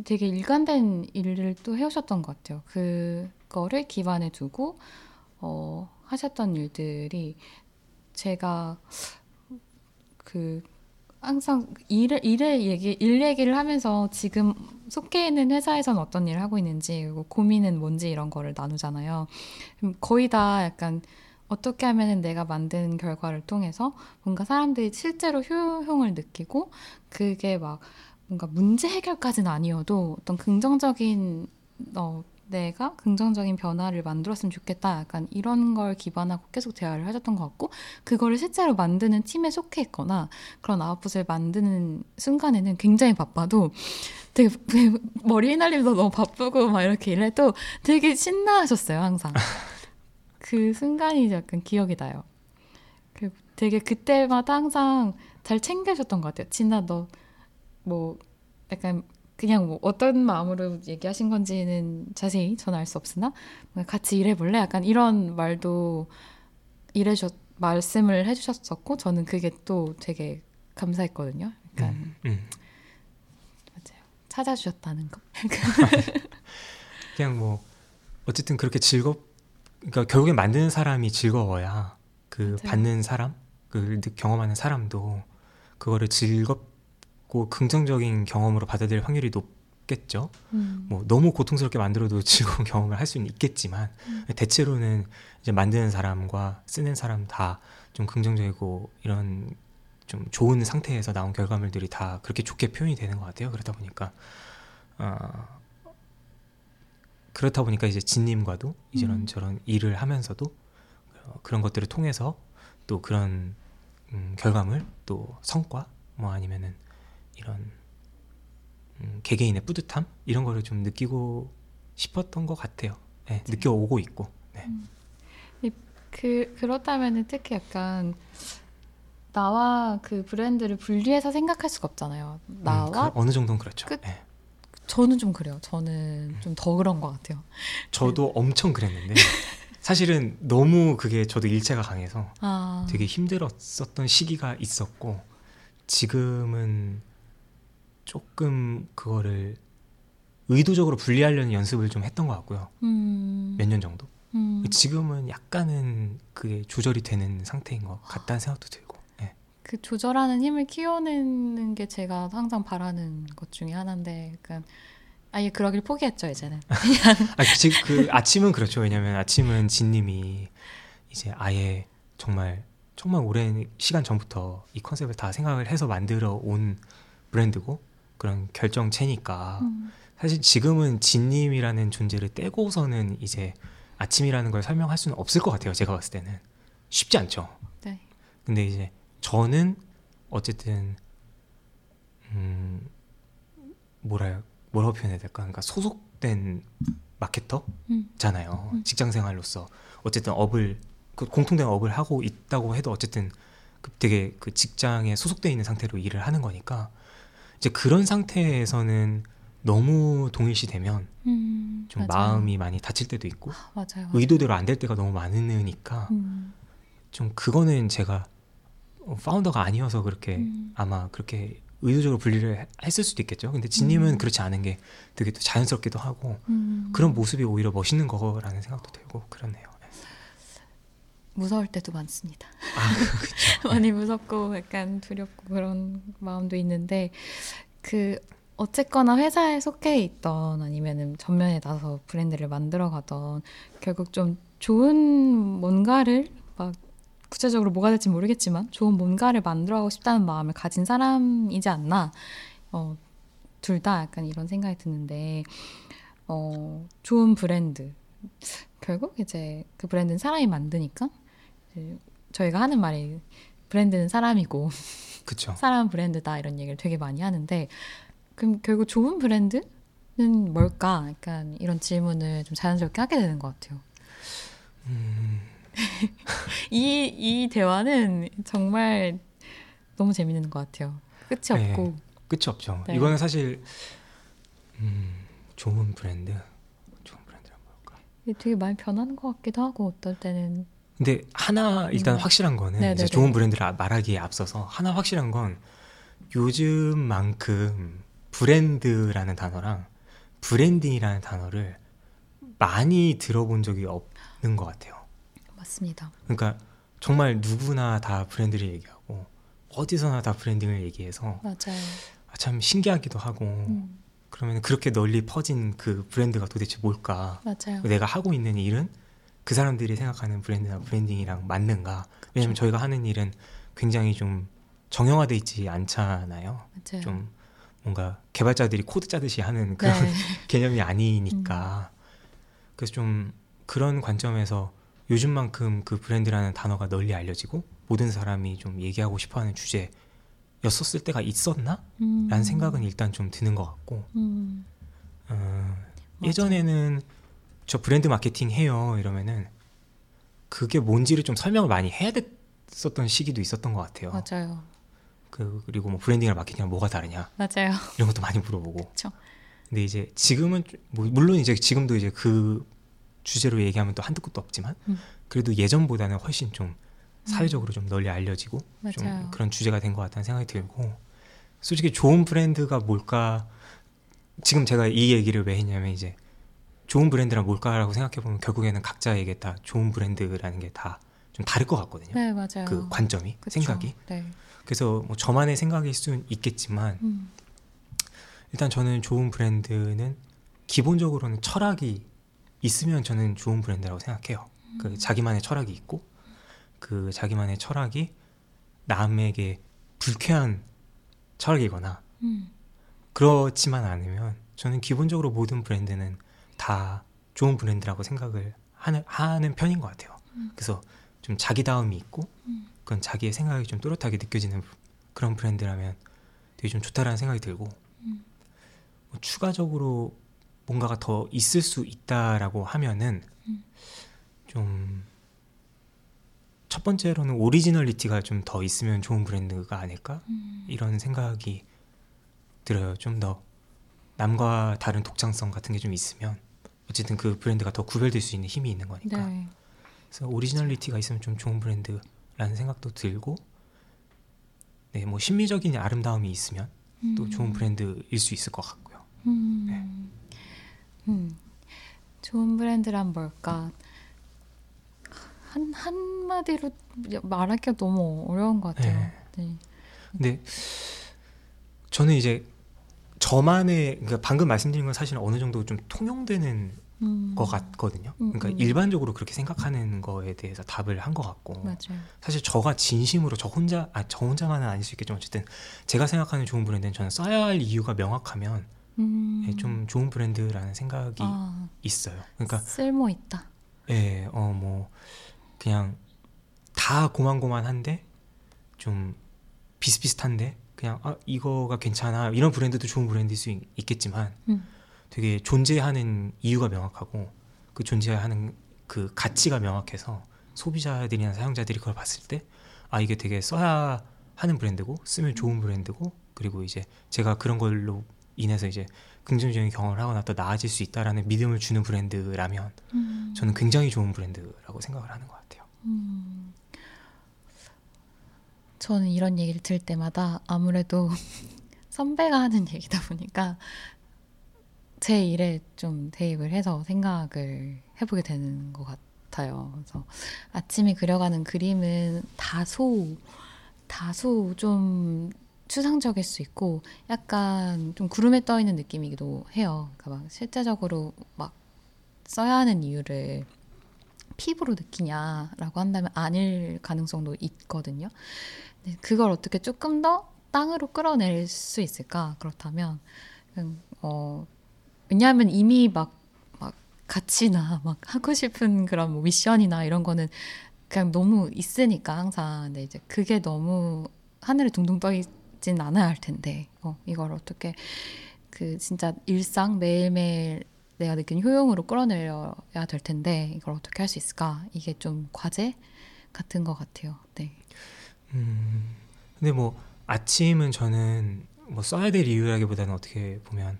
되게 일관된 일을 또 해오셨던 것 같아요. 그거를 기반에 두고, 어, 하셨던 일들이 제가 그 항상 일을 일을 얘기 일 얘기를 하면서 지금 속해 있는 회사에서는 어떤 일을 하고 있는지 그리고 고민은 뭔지 이런 거를 나누잖아요. 거의 다 약간 어떻게 하면은 내가 만든 결과를 통해서 뭔가 사람들이 실제로 효용을 느끼고 그게 막 뭔가 문제 해결까지는 아니어도 어떤 긍정적인 어 내가 긍정적인 변화를 만들었으면 좋겠다. 약간 이런 걸 기반하고 계속 대화를 하셨던 것 같고 그거를 실제로 만드는 팀에 속해 있거나 그런 아웃풋을 만드는 순간에는 굉장히 바빠도 되게 머리 휘날리면서 너무 바쁘고 막 이렇게 일해도 되게 신나하셨어요 항상. 그 순간이 약간 기억이 나요. 그 되게 그때마다 항상 잘 챙겨주셨던 것 같아요. 진아 너 뭐 약간 그냥 뭐 어떤 마음으로 얘기하신 건지는 자세히 저는 알수 없으나 같이 일해볼래 약간 이런 말도 일해주셨 말씀을 해주셨었고 저는 그게 또 되게 감사했거든요 약간 음, 음. 맞아요. 찾아주셨다는 거. 그냥 뭐 어쨌든 그렇게 즐겁 그러니까 결국엔 만드는 사람이 즐거워야 그 맞아요. 받는 사람 그 경험하는 사람도 그거를 즐겁 고 긍정적인 경험으로 받아들일 확률이 높겠죠. 음. 뭐 너무 고통스럽게 만들어도 즐거운 경험을 할 수는 있겠지만 음. 대체로는 이제 만드는 사람과 쓰는 사람 다 좀 긍정적이고 이런 좀 좋은 상태에서 나온 결과물들이 다 그렇게 좋게 표현이 되는 것 같아요. 그러다 보니까 어, 그렇다 보니까 이제 진님과도 이런 음. 저런 일을 하면서도 어, 그런 것들을 통해서 또 그런 음, 결과물 또 성과 뭐 아니면은 이런 음, 개개인의 뿌듯함 이런 거를 좀 느끼고 싶었던 것 같아요. 네, 느껴오고 있고. 네. 그 그렇다면은 특히 약간 나와 그 브랜드를 분리해서 생각할 수가 없잖아요. 나와 음, 그, 어느 정도는 그렇죠. 끝. 네. 저는 좀 그래요. 저는 좀 더 그런 것 같아요. 저도 엄청 그랬는데 사실은 너무 그게 저도 일체가 강해서 아, 되게 힘들었었던 시기가 있었고 지금은 조금 그거를 의도적으로 분리하려는 연습을 좀 했던 것 같고요. 음, 몇년 정도. 음, 지금은 약간은 그게 조절이 되는 상태인 것 같다는 생각도 들고. 네. 그 조절하는 힘을 키워내는 게 제가 항상 바라는 것 중에 하나인데, 약간 아예 그러길 포기했죠 이제는. 아, 지금 그 아침은 그렇죠. 왜냐면 아침은 진님이 이제 아예 정말 정말 오랜 시간 전부터 이 컨셉을 다 생각을 해서 만들어 온 브랜드고 그런 결정체니까 음, 사실 지금은 진님이라는 존재를 떼고서는 이제 아침이라는 걸 설명할 수는 없을 것 같아요. 제가 봤을 때는 쉽지 않죠. 네. 근데 이제 저는 어쨌든 음 뭐라 뭐라고 표현해야 될까? 그러니까 소속된 마케터잖아요. 음. 음. 직장 생활로서 어쨌든 업을 그 공통된 업을 하고 있다고 해도 어쨌든 그 되게 그 직장에 소속돼 있는 상태로 일을 하는 거니까 이제 그런 상태에서는 너무 동일시 되면 음, 좀 맞아요. 마음이 많이 다칠 때도 있고 맞아요. 맞아요. 의도대로 안 될 때가 너무 많으니까 음, 좀 그거는 제가 어, 파운더가 아니어서 그렇게 음. 아마 그렇게 의도적으로 분리를 해- 했을 수도 있겠죠. 근데 진님은 음. 그렇지 않은 게 되게 또 자연스럽기도 하고 음. 그런 모습이 오히려 멋있는 거라는 생각도 들고 그렇네요. 무서울 때도 많습니다. 아, 그렇죠. 많이 무섭고 약간 두렵고 그런 마음도 있는데 그 어쨌거나 회사에 속해 있던 아니면은 전면에 나서 브랜드를 만들어 가던 결국 좀 좋은 뭔가를 막 구체적으로 뭐가 될지 모르겠지만 좋은 뭔가를 만들어 가고 싶다는 마음을 가진 사람이지 않나 어, 둘 다 약간 이런 생각이 드는데 어, 좋은 브랜드 결국 이제 그 브랜드는 사람이 만드니까 저희가 하는 말이 브랜드는 사람이고 그쵸. 사람 브랜드다 이런 얘기를 되게 많이 하는데 그럼 결국 좋은 브랜드는 뭘까? 약간 이런 질문을 좀 자연스럽게 하게 되는 것 같아요. 음, 이, 이 대화는 정말 너무 재밌는 것 같아요. 끝이 네. 없고. 끝이 없죠. 네. 이거는 사실 음, 좋은 브랜드, 좋은 브랜드란 뭘까? 되게 많이 변하는 것 같기도 하고 어떨 때는 근데 하나 일단 음. 확실한 거는 네네네. 이제 좋은 브랜드를 아- 말하기에 앞서서 하나 확실한 건 요즘만큼 브랜드라는 단어랑 branding이라는 단어를 많이 들어본 적이 없는 것 같아요. 맞습니다. 그러니까 정말 누구나 다 브랜드를 얘기하고 어디서나 다 branding을 얘기해서 맞아요. 아, 참 신기하기도 하고 음, 그러면 그렇게 널리 퍼진 그 브랜드가 도대체 뭘까? 맞아요. 내가 하고 있는 일은 그 사람들이 생각하는 브랜드나 branding이랑 맞는가? 왜냐면 저희가 하는 일은 굉장히 좀 정형화돼 있지 않잖아요. 맞아요. 좀 뭔가 개발자들이 코드 짜듯이 하는 그런 네. 개념이 아니니까 그래서 좀 그런 관점에서 요즘만큼 그 브랜드라는 단어가 널리 알려지고 모든 사람이 좀 얘기하고 싶어하는 주제였었을 때가 있었나? 음, 라는 생각은 일단 좀 드는 것 같고 음, 어, 맞아요. 예전에는 저 브랜드 마케팅 해요 이러면은 그게 뭔지를 좀 설명을 많이 해야 됐었던 시기도 있었던 것 같아요. 맞아요. 그 그리고 뭐 브랜딩이랑 마케팅이랑 뭐가 다르냐 맞아요. 이런 것도 많이 물어보고. 그쵸. 근데 이제 지금은 좀- 뭐 물론 이제 지금도 이제 그 주제로 얘기하면 또 한두 끝도 없지만 음. 그래도 예전보다는 훨씬 좀 사회적으로 좀 널리 알려지고 좀 맞아요. 그런 주제가 된 것 같다는 생각이 들고 솔직히 좋은 브랜드가 뭘까 지금 제가 이 얘기를 왜 했냐면 이제 좋은 브랜드란 뭘까라고 생각해 보면 결국에는 각자에게 다 좋은 브랜드라는 게 다 좀 다를 것 같거든요. 네, 맞아요. 그 관점이 그쵸. 생각이 네. 그래서 뭐 저만의 생각일 수는 있겠지만 음, 일단 저는 좋은 브랜드는 기본적으로는 철학이 있으면 저는 좋은 브랜드라고 생각해요. 음. 그 자기만의 철학이 있고 그 자기만의 철학이 남에게 불쾌한 철학이거나 음, 그렇지만 않으면 저는 기본적으로 모든 브랜드는 다 좋은 브랜드라고 생각을 하는, 하는 편인 것 같아요. 그래서 좀 자기다움이 있고 음. 그건 자기의 생각이 좀 또렷하게 느껴지는 그런 브랜드라면 되게 좀 좋다라는 생각이 들고 음. 뭐 추가적으로 뭔가가 더 있을 수 있다라고 하면은 음. 좀 첫 번째로는 originality가 좀 더 있으면 좋은 브랜드가 아닐까 음. 이런 생각이 들어요. 좀 더 남과 다른 독창성 같은 게 좀 있으면 어쨌든 그 브랜드가 더 구별될 수 있는 힘이 있는 거니까. 네. 그래서 originality가 있으면 좀 좋은 브랜드라는 생각도 들고, 네, 뭐 심미적인 아름다움이 있으면 또 음. 좋은 브랜드일 수 있을 것 같고요. 음. 네. 음. 좋은 브랜드란 뭘까? 한 한마디로 말하기가 너무 어려운 것 같아요. 네. 근데 저는 이제 저만의 그러니까 방금 말씀드린 건 사실 어느 정도 좀 통용되는 음. 것 같거든요. 음, 그러니까 음. 일반적으로 그렇게 생각하는 거에 대해서 답을 한 것 같고 맞아요. 사실 저가 진심으로 저 혼자 아 저 혼자만은 아닐 수 있겠지만 어쨌든 제가 생각하는 좋은 브랜드는 저는 써야 할 이유가 명확하면 음. 예, 좀 좋은 브랜드라는 생각이 아, 있어요. 그러니까 쓸모 있다. 예, 어 뭐 그냥 다 고만고만한데 좀 비슷비슷한데 그냥 아 이거가 괜찮아 이런 브랜드도 좋은 브랜드일 수 있, 있겠지만 음. 되게 존재하는 이유가 명확하고 그 존재하는 그 가치가 명확해서 소비자들이나 사용자들이 그걸 봤을 때 아 이게 되게 써야 하는 브랜드고 쓰면 좋은 브랜드고 그리고 이제 제가 그런 걸로 인해서 이제 긍정적인 경험을 하거나 또 나아질 수 있다라는 믿음을 주는 브랜드라면 음. 저는 굉장히 좋은 브랜드라고 생각을 하는 것 같아요. 음. 저는 이런 얘기를 들을 때마다 아무래도 선배가 하는 얘기다 보니까 제 일에 좀 대입을 해서 생각을 해보게 되는 것 같아요. 그래서 아침에 그려가는 그림은 다소 다소 좀 추상적일 수 있고 약간 좀 구름에 떠 있는 느낌이기도 해요. 그러니까 막 실제적으로 막 써야 하는 이유를 피부로 느끼냐라고 한다면 아닐 가능성도 있거든요. 네, 그걸 어떻게 조금 더 땅으로 끌어낼 수 있을까? 그렇다면 그냥, 어 왜냐하면 이미 막 막 가치나 막 하고 싶은 그런 뭐 미션이나 이런 거는 그냥 너무 있으니까 항상 근데 이제 그게 너무 하늘에 둥둥 떠 있진 않아야 할 텐데 어, 이걸 어떻게 그 진짜 일상 매일매일 내가 느낀 효용으로 끌어내려야 될 텐데 이걸 어떻게 할 수 있을까 이게 좀 과제 같은 것 같아요. 네. 음, 근데 뭐 아침은 저는 뭐 써야 될 이유라기보다는 어떻게 보면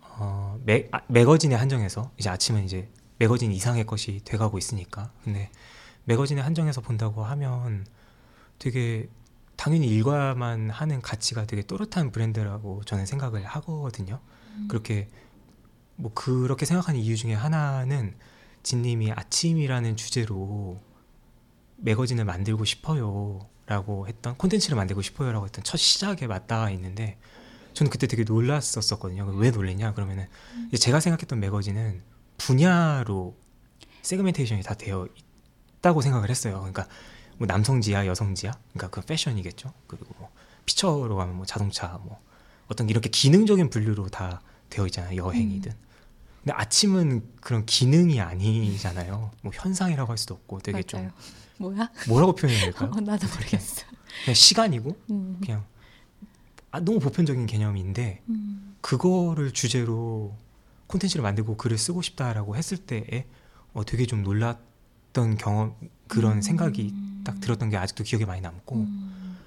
어, 매, 아, 매거진에 한정해서 이제 아침은 이제 매거진 이상의 것이 돼가고 있으니까 근데 매거진에 한정해서 본다고 하면 되게 당연히 일과만 하는 가치가 되게 또렷한 브랜드라고 저는 생각을 하거든요. 음. 그렇게 뭐 그렇게 생각하는 이유 중에 하나는 진님이 아침이라는 주제로 매거진을 만들고 싶어요 라고 했던 콘텐츠를 만들고 싶어요 라고 했던 첫 시작에 맞닿아 있는데 저는 그때 되게 놀랐었거든요. 왜 놀랬냐? 그러면은 제가 생각했던 매거진은 분야로 세그멘테이션이 다 되어 있다고 생각을 했어요. 그러니까 뭐 남성지야, 여성지야, 그러니까 그 패션이겠죠. 그리고 뭐 피처로 가면 뭐 자동차, 뭐 어떤 이렇게 기능적인 분류로 다 되어 있잖아요. 여행이든. 근데 아침은 그런 기능이 아니잖아요. 뭐 현상이라고 할 수도 없고 되게 좀 맞아요. 뭐야? 뭐라고 표현해야 될까요? 어, 나도 모르겠어. 그냥 시간이고 음. 그냥 아, 너무 보편적인 개념인데 음. 그거를 주제로 콘텐츠를 만들고 글을 쓰고 싶다라고 했을 때에 어, 되게 좀 놀랐던 경험 그런 음. 생각이 딱 들었던 게 아직도 기억에 많이 남고 음.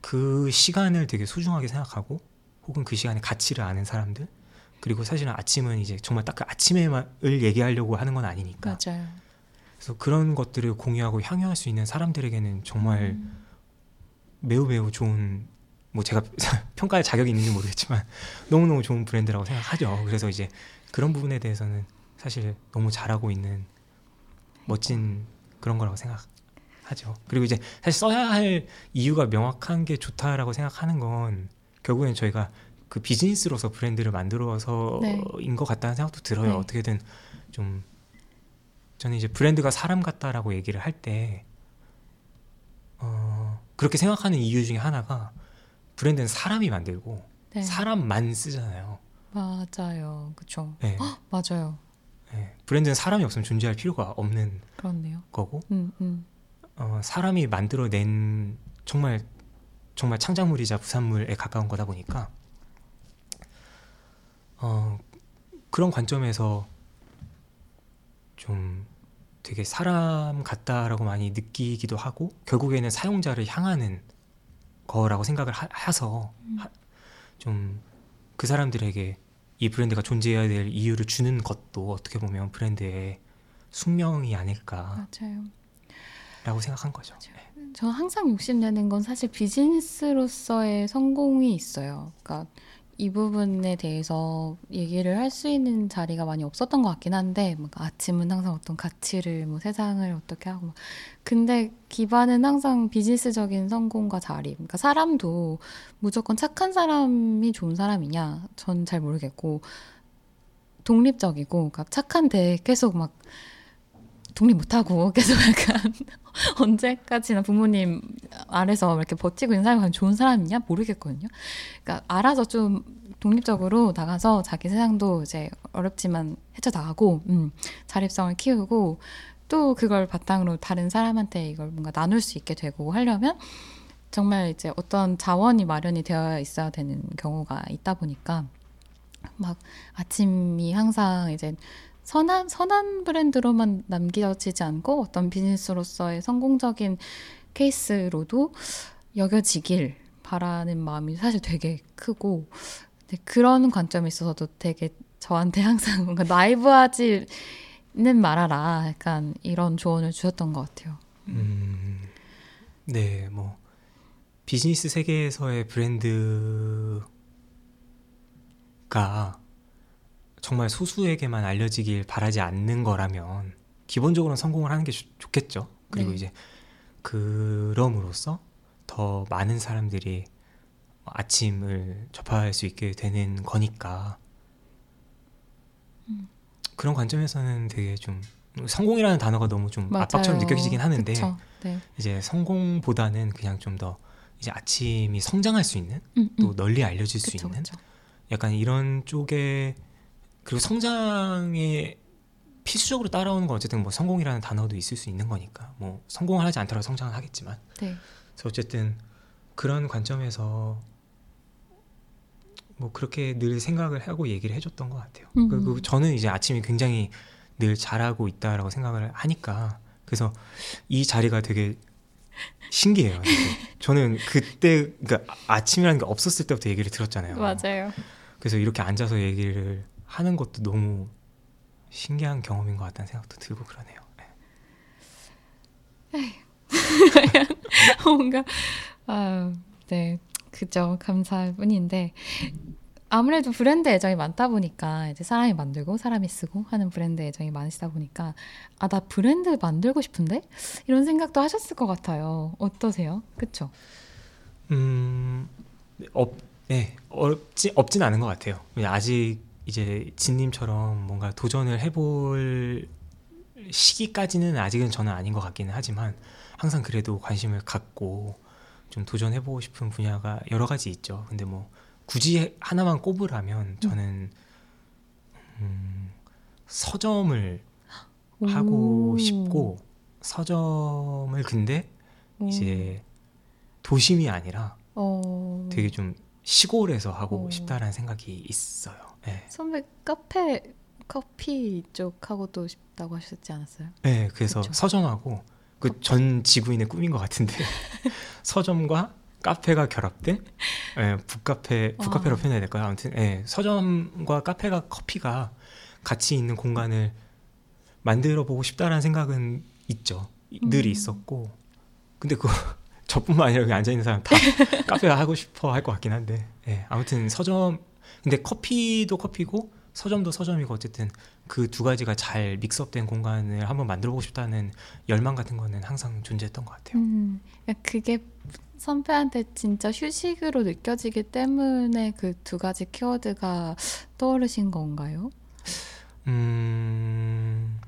그 시간을 되게 소중하게 생각하고 혹은 그 시간의 가치를 아는 사람들 그리고 사실은 아침은 이제 정말 딱 그 아침에만을 얘기하려고 하는 건 아니니까 맞아요. 그래서 그런 것들을 공유하고 향유할 수 있는 사람들에게는 정말 음. 매우 매우 좋은 뭐 제가 평가할 자격이 있는지 모르겠지만 너무너무 좋은 브랜드라고 생각하죠. 그래서 이제 그런 부분에 대해서는 사실 너무 잘하고 있는 멋진 그런 거라고 생각하죠. 그리고 이제 사실 써야 할 이유가 명확한 게 좋다라고 생각하는 건 결국엔 저희가 그 비즈니스로서 브랜드를 만들어서인 네. 것 같다는 생각도 들어요. 네. 어떻게든 좀 저는 이제 브랜드가 사람 같다라고 얘기를 할때 어, 그렇게 생각하는 이유 중에 하나가 브랜드는 사람이 만들고 네. 사람만 쓰잖아요. 맞아요. 그쵸. 네. 맞아요. 네. 브랜드는 사람이 없으면 존재할 필요가 없는 그렇네요. 거고 음, 음. 어, 사람이 만들어낸 정말 정말 창작물이자 부산물에 가까운 거다 보니까 어, 그런 관점에서 좀 되게 사람 같다라고 많이 느끼기도 하고 결국에는 사용자를 향하는 거라고 생각을 하, 해서 좀 그 사람들에게 이 브랜드가 존재해야 될 이유를 주는 것도 어떻게 보면 브랜드의 숙명이 아닐까라고 맞아요. 생각한 거죠. 저 항상 욕심내는 건 사실 비즈니스로서의 성공이 있어요. 그러니까 이 부분에 대해서 얘기를 할 수 있는 자리가 많이 없었던 것 같긴 한데, 뭐 아침은 항상 어떤 가치를, 뭐 세상을 어떻게 하고, 막. 근데 기반은 항상 비즈니스적인 성공과 자리. 그러니까 사람도 무조건 착한 사람이 좋은 사람이냐? 전 잘 모르겠고, 독립적이고, 그러니까 착한데 계속 막 독립 못하고 계속 약간 언제까지나 부모님 아래서 이렇게 버티고 있는 사람이 과연 좋은 사람이냐 모르겠거든요. 그러니까 알아서 좀 독립적으로 나가서 자기 세상도 이제 어렵지만 헤쳐나가고 음, 자립성을 키우고 또 그걸 바탕으로 다른 사람한테 이걸 뭔가 나눌 수 있게 되고 하려면 정말 이제 어떤 자원이 마련이 되어 있어야 되는 경우가 있다 보니까 막 아침이 항상 이제 선한 선한 브랜드로만 남겨지지 않고 어떤 비즈니스로서의 성공적인 케이스로도 여겨지길 바라는 마음이 사실 되게 크고 그런 관점에 있어서도 되게 저한테 항상 뭔가 나이브하지는 말아라 약간 이런 조언을 주셨던 것 같아요. 음, 네, 뭐 비즈니스 세계에서의 브랜드가 정말 소수에게만 알려지길 바라지 않는 거라면 기본적으로는 성공을 하는 게 좋- 좋겠죠. 그리고 네. 이제 그럼으로써 더 많은 사람들이 아침을 접할 수 있게 되는 거니까 그런 관점에서는 되게 좀 성공이라는 단어가 너무 좀 압박처럼 맞아요. 느껴지긴 하는데? 네. 이제 성공보다는 그냥 좀 더 이제 아침이 성장할 수 있는 음, 또 음. 널리 알려질 수 그쵸, 있는 그쵸. 약간 이런 쪽에 그리고 성장의 필수적으로 따라오는 건 어쨌든 뭐 성공이라는 단어도 있을 수 있는 거니까 뭐 성공을 하지 않더라도 성장은 하겠지만 네. 그래서 어쨌든 그런 관점에서 뭐 그렇게 늘 생각을 하고 얘기를 해줬던 것 같아요. 음. 그리고 저는 이제 아침이 굉장히 늘 잘하고 있다라고 생각을 하니까 그래서 이 자리가 되게 신기해요. 저는 그때 그러니까 아침이라는 게 없었을 때부터 얘기를 들었잖아요. 맞아요. 그래서 이렇게 앉아서 얘기를 하는 것도 너무 신기한 경험인 것 같다는 생각도 들고 그러네요. 네. 뭔가 아, 네. 그죠. 감사할 뿐인데 아무래도 브랜드 애정이 많다 보니까 이제 사람이 만들고 사람이 쓰고 하는 브랜드 애정이 많으시다 보니까 아 나 브랜드 만들고 싶은데 이런 생각도 하셨을 것 같아요. 어떠세요? 그쵸? 음, 없, 네, 없지, 없진 않은 것 같아요. 아직 이제 진님처럼 뭔가 도전을 해볼 시기까지는 아직은 저는 아닌 것 같기는 하지만 항상 그래도 관심을 갖고 좀 도전해보고 싶은 분야가 여러 가지 있죠. 근데 뭐 굳이 하나만 꼽으라면 저는 음, 서점을 하고 오. 싶고 서점을 근데 오. 이제 도심이 아니라 어... 되게 좀 시골에서 하고 오. 싶다라는 생각이 있어요. 네. 선배 카페 커피 쪽 하고도 싶다고 하셨지 않았어요? 네, 그래서 그쵸. 서점하고 그 전 지구인의 꿈인 것 같은데 서점과 카페가 결합된 예, 북카페 북카페로 와. 표현해야 될까요? 아무튼 예, 서점과 카페가 커피가 같이 있는 공간을 만들어 보고 싶다라는 생각은 있죠. 늘 음. 있었고 근데 그 저뿐만 아니라 여기 앉아 있는 사람 다 카페가 하고 싶어 할 것 같긴 한데 예, 아무튼 서점 근데 커피도 커피고 서점도 서점이고 어쨌든 그 두 가지가 잘 믹스업된 공간을 한번 만들어 보고 싶다는 열망 같은 거는 항상 존재했던 것 같아요. 음, 그게 선배한테 진짜 휴식으로 느껴지기 때문에 그 두 가지 키워드가 떠오르신 건가요? 음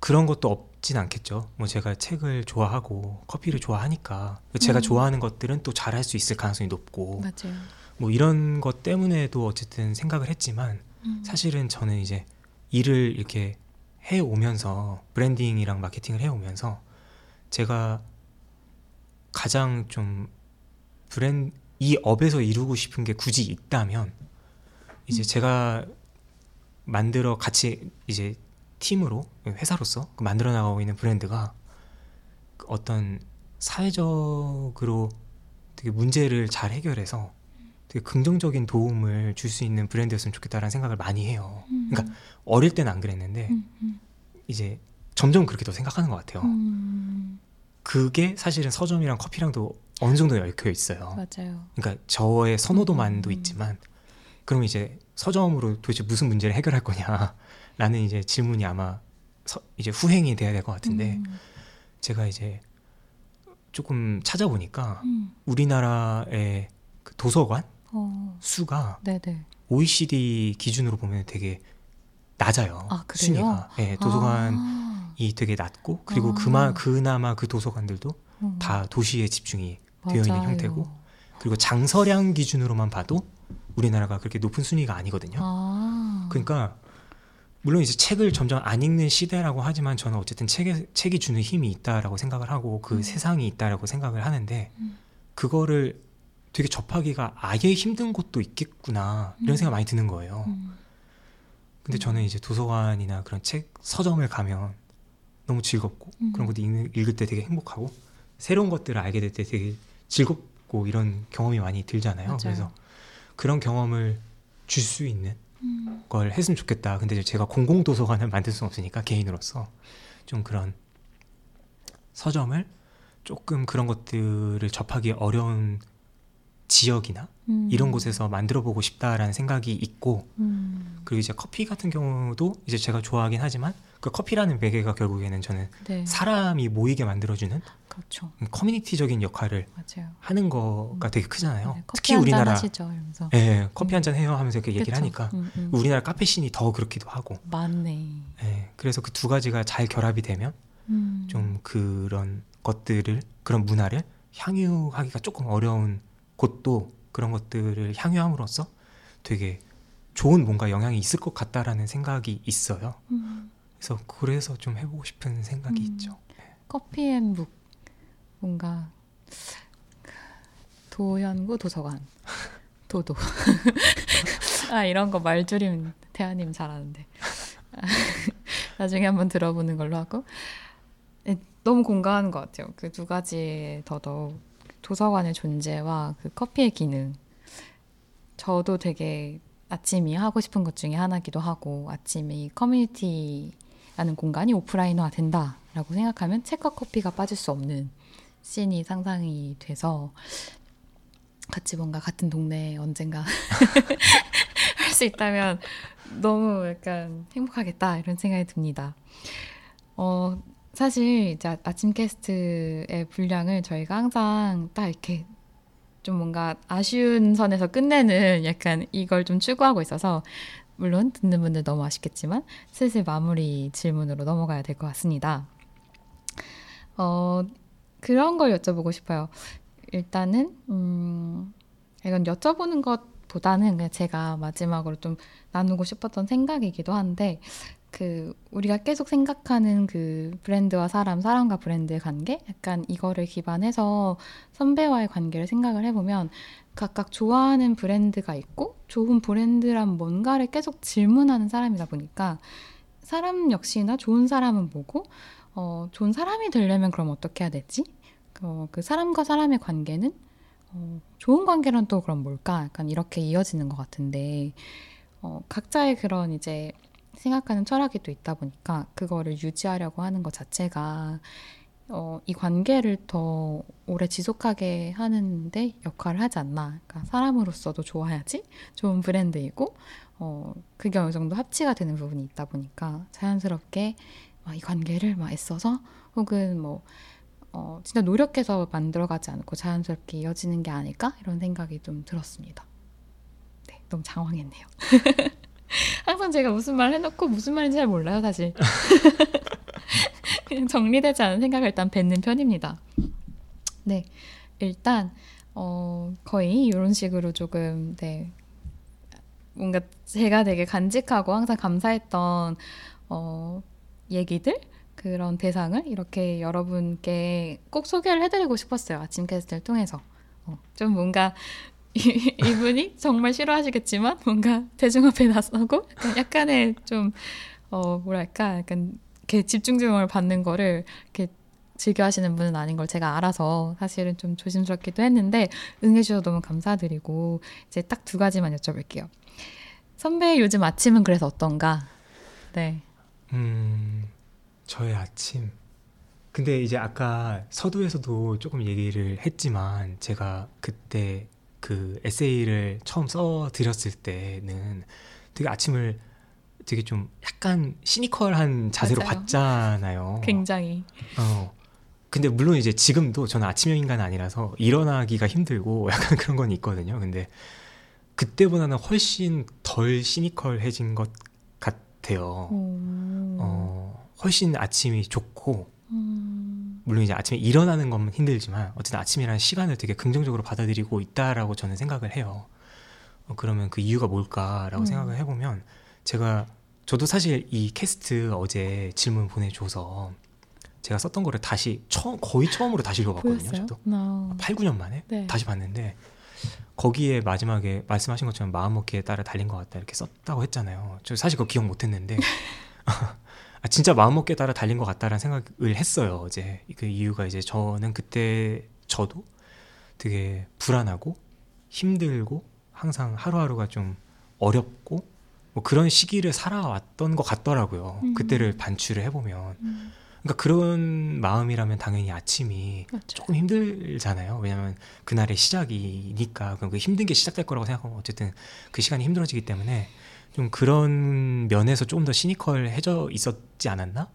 그런 것도 없진 않겠죠. 뭐 제가 책을 좋아하고 커피를 좋아하니까 제가 음. 좋아하는 것들은 또 잘할 수 있을 가능성이 높고 맞아요. 뭐 이런 것 때문에도 어쨌든 생각을 했지만 음. 사실은 저는 이제 일을 이렇게 해 오면서 브랜딩이랑 마케팅을 해 오면서 제가 가장 좀 브랜 이 업에서 이루고 싶은 게 굳이 있다면 이제 제가 만들어 같이 이제 팀으로 회사로서 그 만들어 나가고 있는 브랜드가 그 어떤 사회적으로 되게 문제를 잘 해결해서 되게 긍정적인 도움을 줄 수 있는 브랜드였으면 좋겠다라는 생각을 많이 해요. 음. 그러니까 어릴 때는 안 그랬는데 음, 음, 이제 점점 그렇게 더 생각하는 것 같아요. 음, 그게 사실은 서점이랑 커피랑도 어느 정도 얽혀 있어요. 맞아요. 그러니까 저의 선호도만도 음. 있지만 그럼 이제 서점으로 도대체 무슨 문제를 해결할 거냐라는 이제 질문이 아마 서- 이제 후행이 돼야 될 것 같은데 음, 제가 이제 조금 찾아보니까 음, 우리나라의 그 도서관 어, 수가 네네. OECD 기준으로 보면 되게 낮아요. 아? 순위가. 예, 도서관이 아, 되게 낮고 그리고 아. 그마 그나마 그 도서관들도 음, 다 도시에 집중이 되어 있는 맞아요. 형태고 그리고 장서량 기준으로만 봐도 우리나라가 그렇게 높은 순위가 아니거든요. 아, 그러니까 물론 이제 책을 점점 안 읽는 시대라고 하지만 저는 어쨌든 책에, 책이 주는 힘이 있다라고 생각을 하고 그 음. 세상이 있다라고 생각을 하는데 음. 그거를 되게 접하기가 아예 힘든 곳도 있겠구나 이런 음. 생각 많이 드는 거예요. 음, 근데 저는 이제 도서관이나 그런 책 서점을 가면 너무 즐겁고 음. 그런 것도 읽, 읽을 때 되게 행복하고 새로운 것들을 알게 될 때 되게 즐겁고 이런 경험이 많이 들잖아요. 맞아요. 그래서 그런 경험을 줄 수 있는 음, 걸 했으면 좋겠다. 근데 제가 공공 도서관을 만들 수는 없으니까 개인으로서 좀 그런 서점을 조금 그런 것들을 접하기 어려운 지역이나 음, 이런 곳에서 만들어 보고 싶다라는 생각이 있고 음, 그리고 이제 커피 같은 경우도 이제 제가 좋아하긴 하지만 그 커피라는 매개가 결국에는 저는 네, 사람이 모이게 만들어주는 그렇죠. 커뮤니티적인 역할을 맞아요. 하는 거가 되게 크잖아요. 네, 커피 특히 한잔 우리나라 하시죠, 이러면서. 예, 커피 한 잔 해요 하면서 이렇게 얘기를. 하니까 음, 음. 우리나라 카페 씬이 더 그렇기도 하고 맞네. 예, 그래서 그 두 가지가 잘 결합이 되면 음. 좀 그런 것들을 그런 문화를 향유하기가 조금 어려운 곳도 그런 것들을 향유함으로써 되게 좋은 뭔가 영향이 있을 것 같다라는 생각이 있어요. 음. 그래서 그래서 좀 해보고 싶은 생각이 음. 있죠. 커피앤북 뭔가 도연구 도서관 도도 아 이런 거 말줄임 태아님 잘하는데 나중에 한번 들어보는 걸로 하고 네, 너무 공감하는 것 같아요 그 두 가지에 더더욱 도서관의 존재와 그 커피의 기능 저도 되게 아침이 하고 싶은 것 중에 하나기도 하고 아침에 이 커뮤니티라는 공간이 오프라인화 된다라고 생각하면 책과 커피가 빠질 수 없는 씬이 상상이 돼서 같이 뭔가 같은 동네에 언젠가 할 수 있다면 너무 약간 행복하겠다 이런 생각이 듭니다. 어, 사실 이제 아침 캐스트의 분량을 저희가 항상 딱 이렇게 좀 뭔가 아쉬운 선에서 끝내는 약간 이걸 좀 추구하고 있어서 물론 듣는 분들 너무 아쉽겠지만 슬슬 마무리 질문으로 넘어가야 될 것 같습니다. 어, 그런 걸 여쭤보고 싶어요. 일단은 음, 이건 여쭤보는 것보다는 그냥 제가 마지막으로 좀 나누고 싶었던 생각이기도 한데 그 우리가 계속 생각하는 그 브랜드와 사람, 사람과 브랜드의 관계, 약간 이거를 기반해서 선배와의 관계를 생각을 해보면 각각 좋아하는 브랜드가 있고 좋은 브랜드란 뭔가를 계속 질문하는 사람이다 보니까 사람 역시나 좋은 사람은 뭐고 어, 좋은 사람이 되려면 그럼 어떻게 해야 되지? 어, 그 사람과 사람의 관계는 어, 좋은 관계란 또 그럼 뭘까? 약간 이렇게 이어지는 것 같은데 어, 각자의 그런 이제 생각하는 철학이 또 있다 보니까 그거를 유지하려고 하는 것 자체가 어, 이 관계를 더 오래 지속하게 하는데 역할을 하지 않나. 그러니까 사람으로서도 좋아야지 좋은 브랜드이고 어, 그게 어느 정도 합치가 되는 부분이 있다 보니까 자연스럽게 막이 관계를 막 애써서 혹은 뭐 어, 진짜 노력해서 만들어가지 않고 자연스럽게 이어지는 게 아닐까 이런 생각이 좀 들었습니다. 네, 너무 장황했네요. 항상 제가 무슨 말 해놓고 무슨 말인지 잘 몰라요, 사실. 그냥 정리되지 않은 생각을 일단 뱉는 편입니다. 네, 일단 어, 거의 이런 식으로 조금 네 뭔가 제가 되게 간직하고 항상 감사했던 어, 얘기들 그런 대상을 이렇게 여러분께 꼭 소개를 해드리고 싶었어요. 아침 캐스트를 통해서. 어, 좀 뭔가 이, 이분이 정말 싫어하시겠지만 뭔가 대중 앞에 나서고 약간 약간의 좀 어, 뭐랄까 약간 이렇게 집중력을 받는 거를 이렇게 즐겨 하시는 분은 아닌 걸 제가 알아서 사실은 좀 조심스럽기도 했는데 응해주셔서 너무 감사드리고 이제 딱 두 가지만 여쭤볼게요. 선배 요즘 아침은 그래서 어떤가? 네. 음, 저의 아침. 근데 이제 아까 서두에서도 조금 얘기를 했지만 제가 그때 그 에세이를 처음 써 드렸을 때는 되게 아침을 되게 좀 약간 시니컬한 자세로 맞아요. 봤잖아요. 굉장히 어. 근데 물론 이제 지금도 저는 아침형 인간 아니라서 일어나기가 힘들고 약간 그런 건 있거든요. 근데 그때보다는 훨씬 덜 시니컬해진 것 같아요. 음, 어, 훨씬 아침이 좋고 음, 물론 이제 아침에 일어나는 건 힘들지만 어쨌든 아침이라는 시간을 되게 긍정적으로 받아들이고 있다라고 저는 생각을 해요. 어, 그러면 그 이유가 뭘까라고 음. 생각을 해보면 제가 저도 사실 이 캐스트 어제 질문 보내줘서 제가 썼던 거를 다시 처음 거의 처음으로 다시 읽어봤거든요. 보였어요? 저도 나 8, 9년 만에 네. 다시 봤는데 거기에 마지막에 말씀하신 것처럼 마음 먹기에 따라 달린 것 같다 이렇게 썼다고 했잖아요. 저 사실 그거 기억 못했는데 아, 진짜 마음먹기에 따라 달린 것 같다라는 생각을 했어요 어제. 그 이유가 이제 저는 그때 저도 되게 불안하고 힘들고 항상 하루하루가 좀 어렵고 뭐 그런 시기를 살아왔던 것 같더라고요. 음. 그때를 반추를 해보면. 음, 그러니까 그런 마음이라면 당연히 아침이 맞죠. 조금 힘들잖아요. 왜냐하면 그날의 시작이니까 그럼 그 힘든 게 시작될 거라고 생각하면 어쨌든 그 시간이 힘들어지기 때문에 좀 그런 면에서 좀더 시니컬해져 있었지 않았나?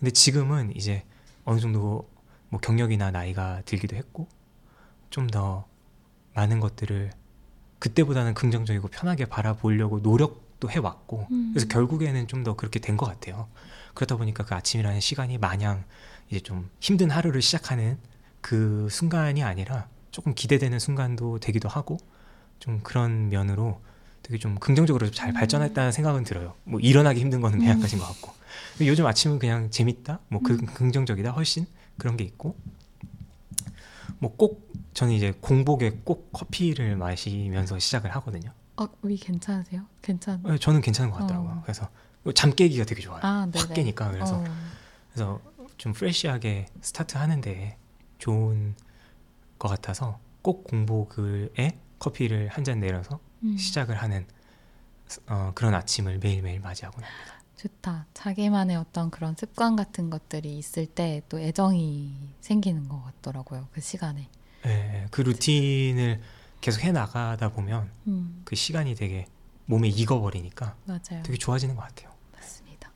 근데 지금은 이제 어느 정도 뭐 경력이나 나이가 들기도 했고 좀 더 많은 것들을 그때보다는 긍정적이고 편하게 바라보려고 노력도 해왔고 음. 그래서 결국에는 좀 더 그렇게 된 것 같아요. 그러다 보니까 그 아침이라는 시간이 마냥 이제 좀 힘든 하루를 시작하는 그 순간이 아니라 조금 기대되는 순간도 되기도 하고 좀 그런 면으로 되게 좀 긍정적으로 잘 발전했다는 생각은 들어요. 뭐 일어나기 힘든 거는 매한가지인 것 같고 요즘 아침은 그냥 재밌다, 뭐 그, 긍정적이다 훨씬 그런 게 있고 뭐 꼭 저는 이제 공복에 꼭 커피를 마시면서 시작을 하거든요. 어, 위 괜찮으세요? 괜찮. 네, 저는 괜찮은 것 같더라고요. 어. 그래서 잠 깨기가 되게 좋아요. 아, 확. 깨니까 그래서 어. 그래서 좀 프레시하게 스타트 하는데 좋은 것 같아서 꼭 공복에 커피를 한 잔 내려서 음, 시작을 하는 어, 그런 아침을 매일매일 맞이하고 합니다. 좋다. 자기만의 어떤 그런 습관 같은 것들이 있을 때 또 애정이 생기는 것 같더라고요. 그 시간에. 예, 그 루틴을 계속 해 나가다 보면 음, 그 시간이 되게 몸에 익어버리니까 맞아요. 되게 좋아지는 것 같아요. 맞습니다.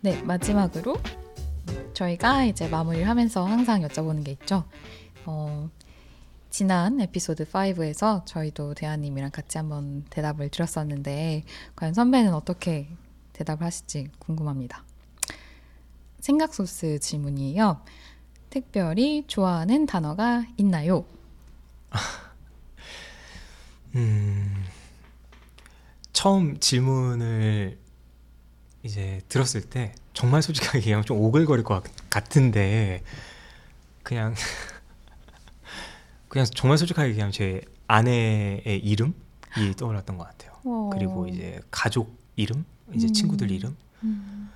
네, 마지막으로 저희가 이제 마무리를 하면서 항상 여쭤보는 게 있죠. 어, 지난 에피소드 5에서 저희도 대한님이랑 같이 한번 대답을 드렸었는데 과연 선배는 어떻게 대답을 하실지 궁금합니다. 생각 소스 질문이에요. 특별히 좋아하는 단어가 있나요? 음, 처음 질문을 이제 들었을 때 정말 솔직하게 얘기하면 좀 오글거릴 것 같- 같은데 그냥 그냥 정말 솔직하게 얘기하면 제 아내의 이름이 떠올랐던 것 같아요. 그리고 이제 가족 이름, 이제 음. 친구들 이름, 음,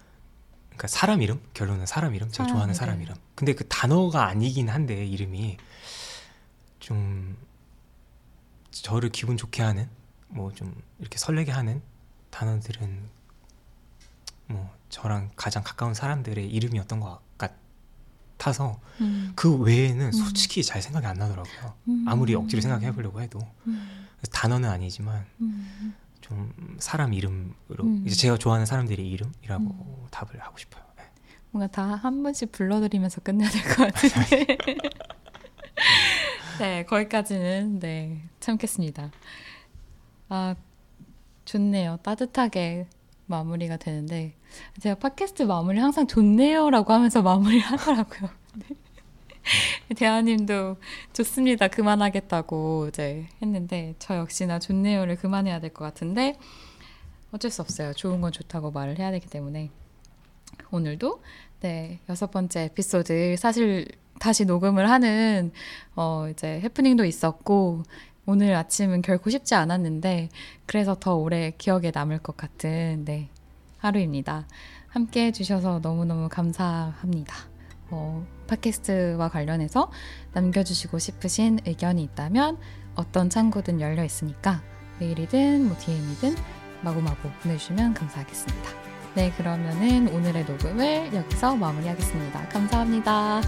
그러니까 사람 이름, 결론은 사람 이름, 제가 사람 좋아하는 이름. 사람 이름. 근데 그 단어가 아니긴 한데 이름이 좀 저를 기분 좋게 하는 뭐 좀 이렇게 설레게 하는 단어들은 뭐 저랑 가장 가까운 사람들의 이름이었던 것 같아서 음, 그 외에는 음. 솔직히 잘 생각이 안 나더라고요. 음. 아무리 억지로 생각해 보려고 해도 음, 단어는 아니지만 음, 좀 사람 이름으로 음. 이제 제가 좋아하는 사람들의 이름이라고 음. 답을 하고 싶어요. 네. 뭔가 다 한 번씩 불러드리면서 끝내야 될 것 같은데. 네, 거기까지는 네 참겠습니다. 아 좋네요. 따뜻하게 마무리가 되는데 제가 팟캐스트 마무리 항상 좋네요라고 하면서 마무리를 하더라고요. 네. 대하님도 좋습니다. 그만하겠다고 이제 했는데 저 역시나 좋네요를 그만해야 될 것 같은데 어쩔 수 없어요. 좋은 건 좋다고 말을 해야 되기 때문에 오늘도 네 여섯 번째 에피소드 사실 다시 녹음을 하는 어 이제 해프닝도 있었고 오늘 아침은 결코 쉽지 않았는데 그래서 더 오래 기억에 남을 것 같은 네 하루입니다. 함께 해주셔서 너무너무 감사합니다. 어, 팟캐스트와 관련해서 남겨주시고 싶으신 의견이 있다면 어떤 창구든 열려 있으니까 메일이든 뭐 DM이든 마구마구 보내주시면 감사하겠습니다. 네, 그러면은 오늘의 녹음을 여기서 마무리하겠습니다. 감사합니다.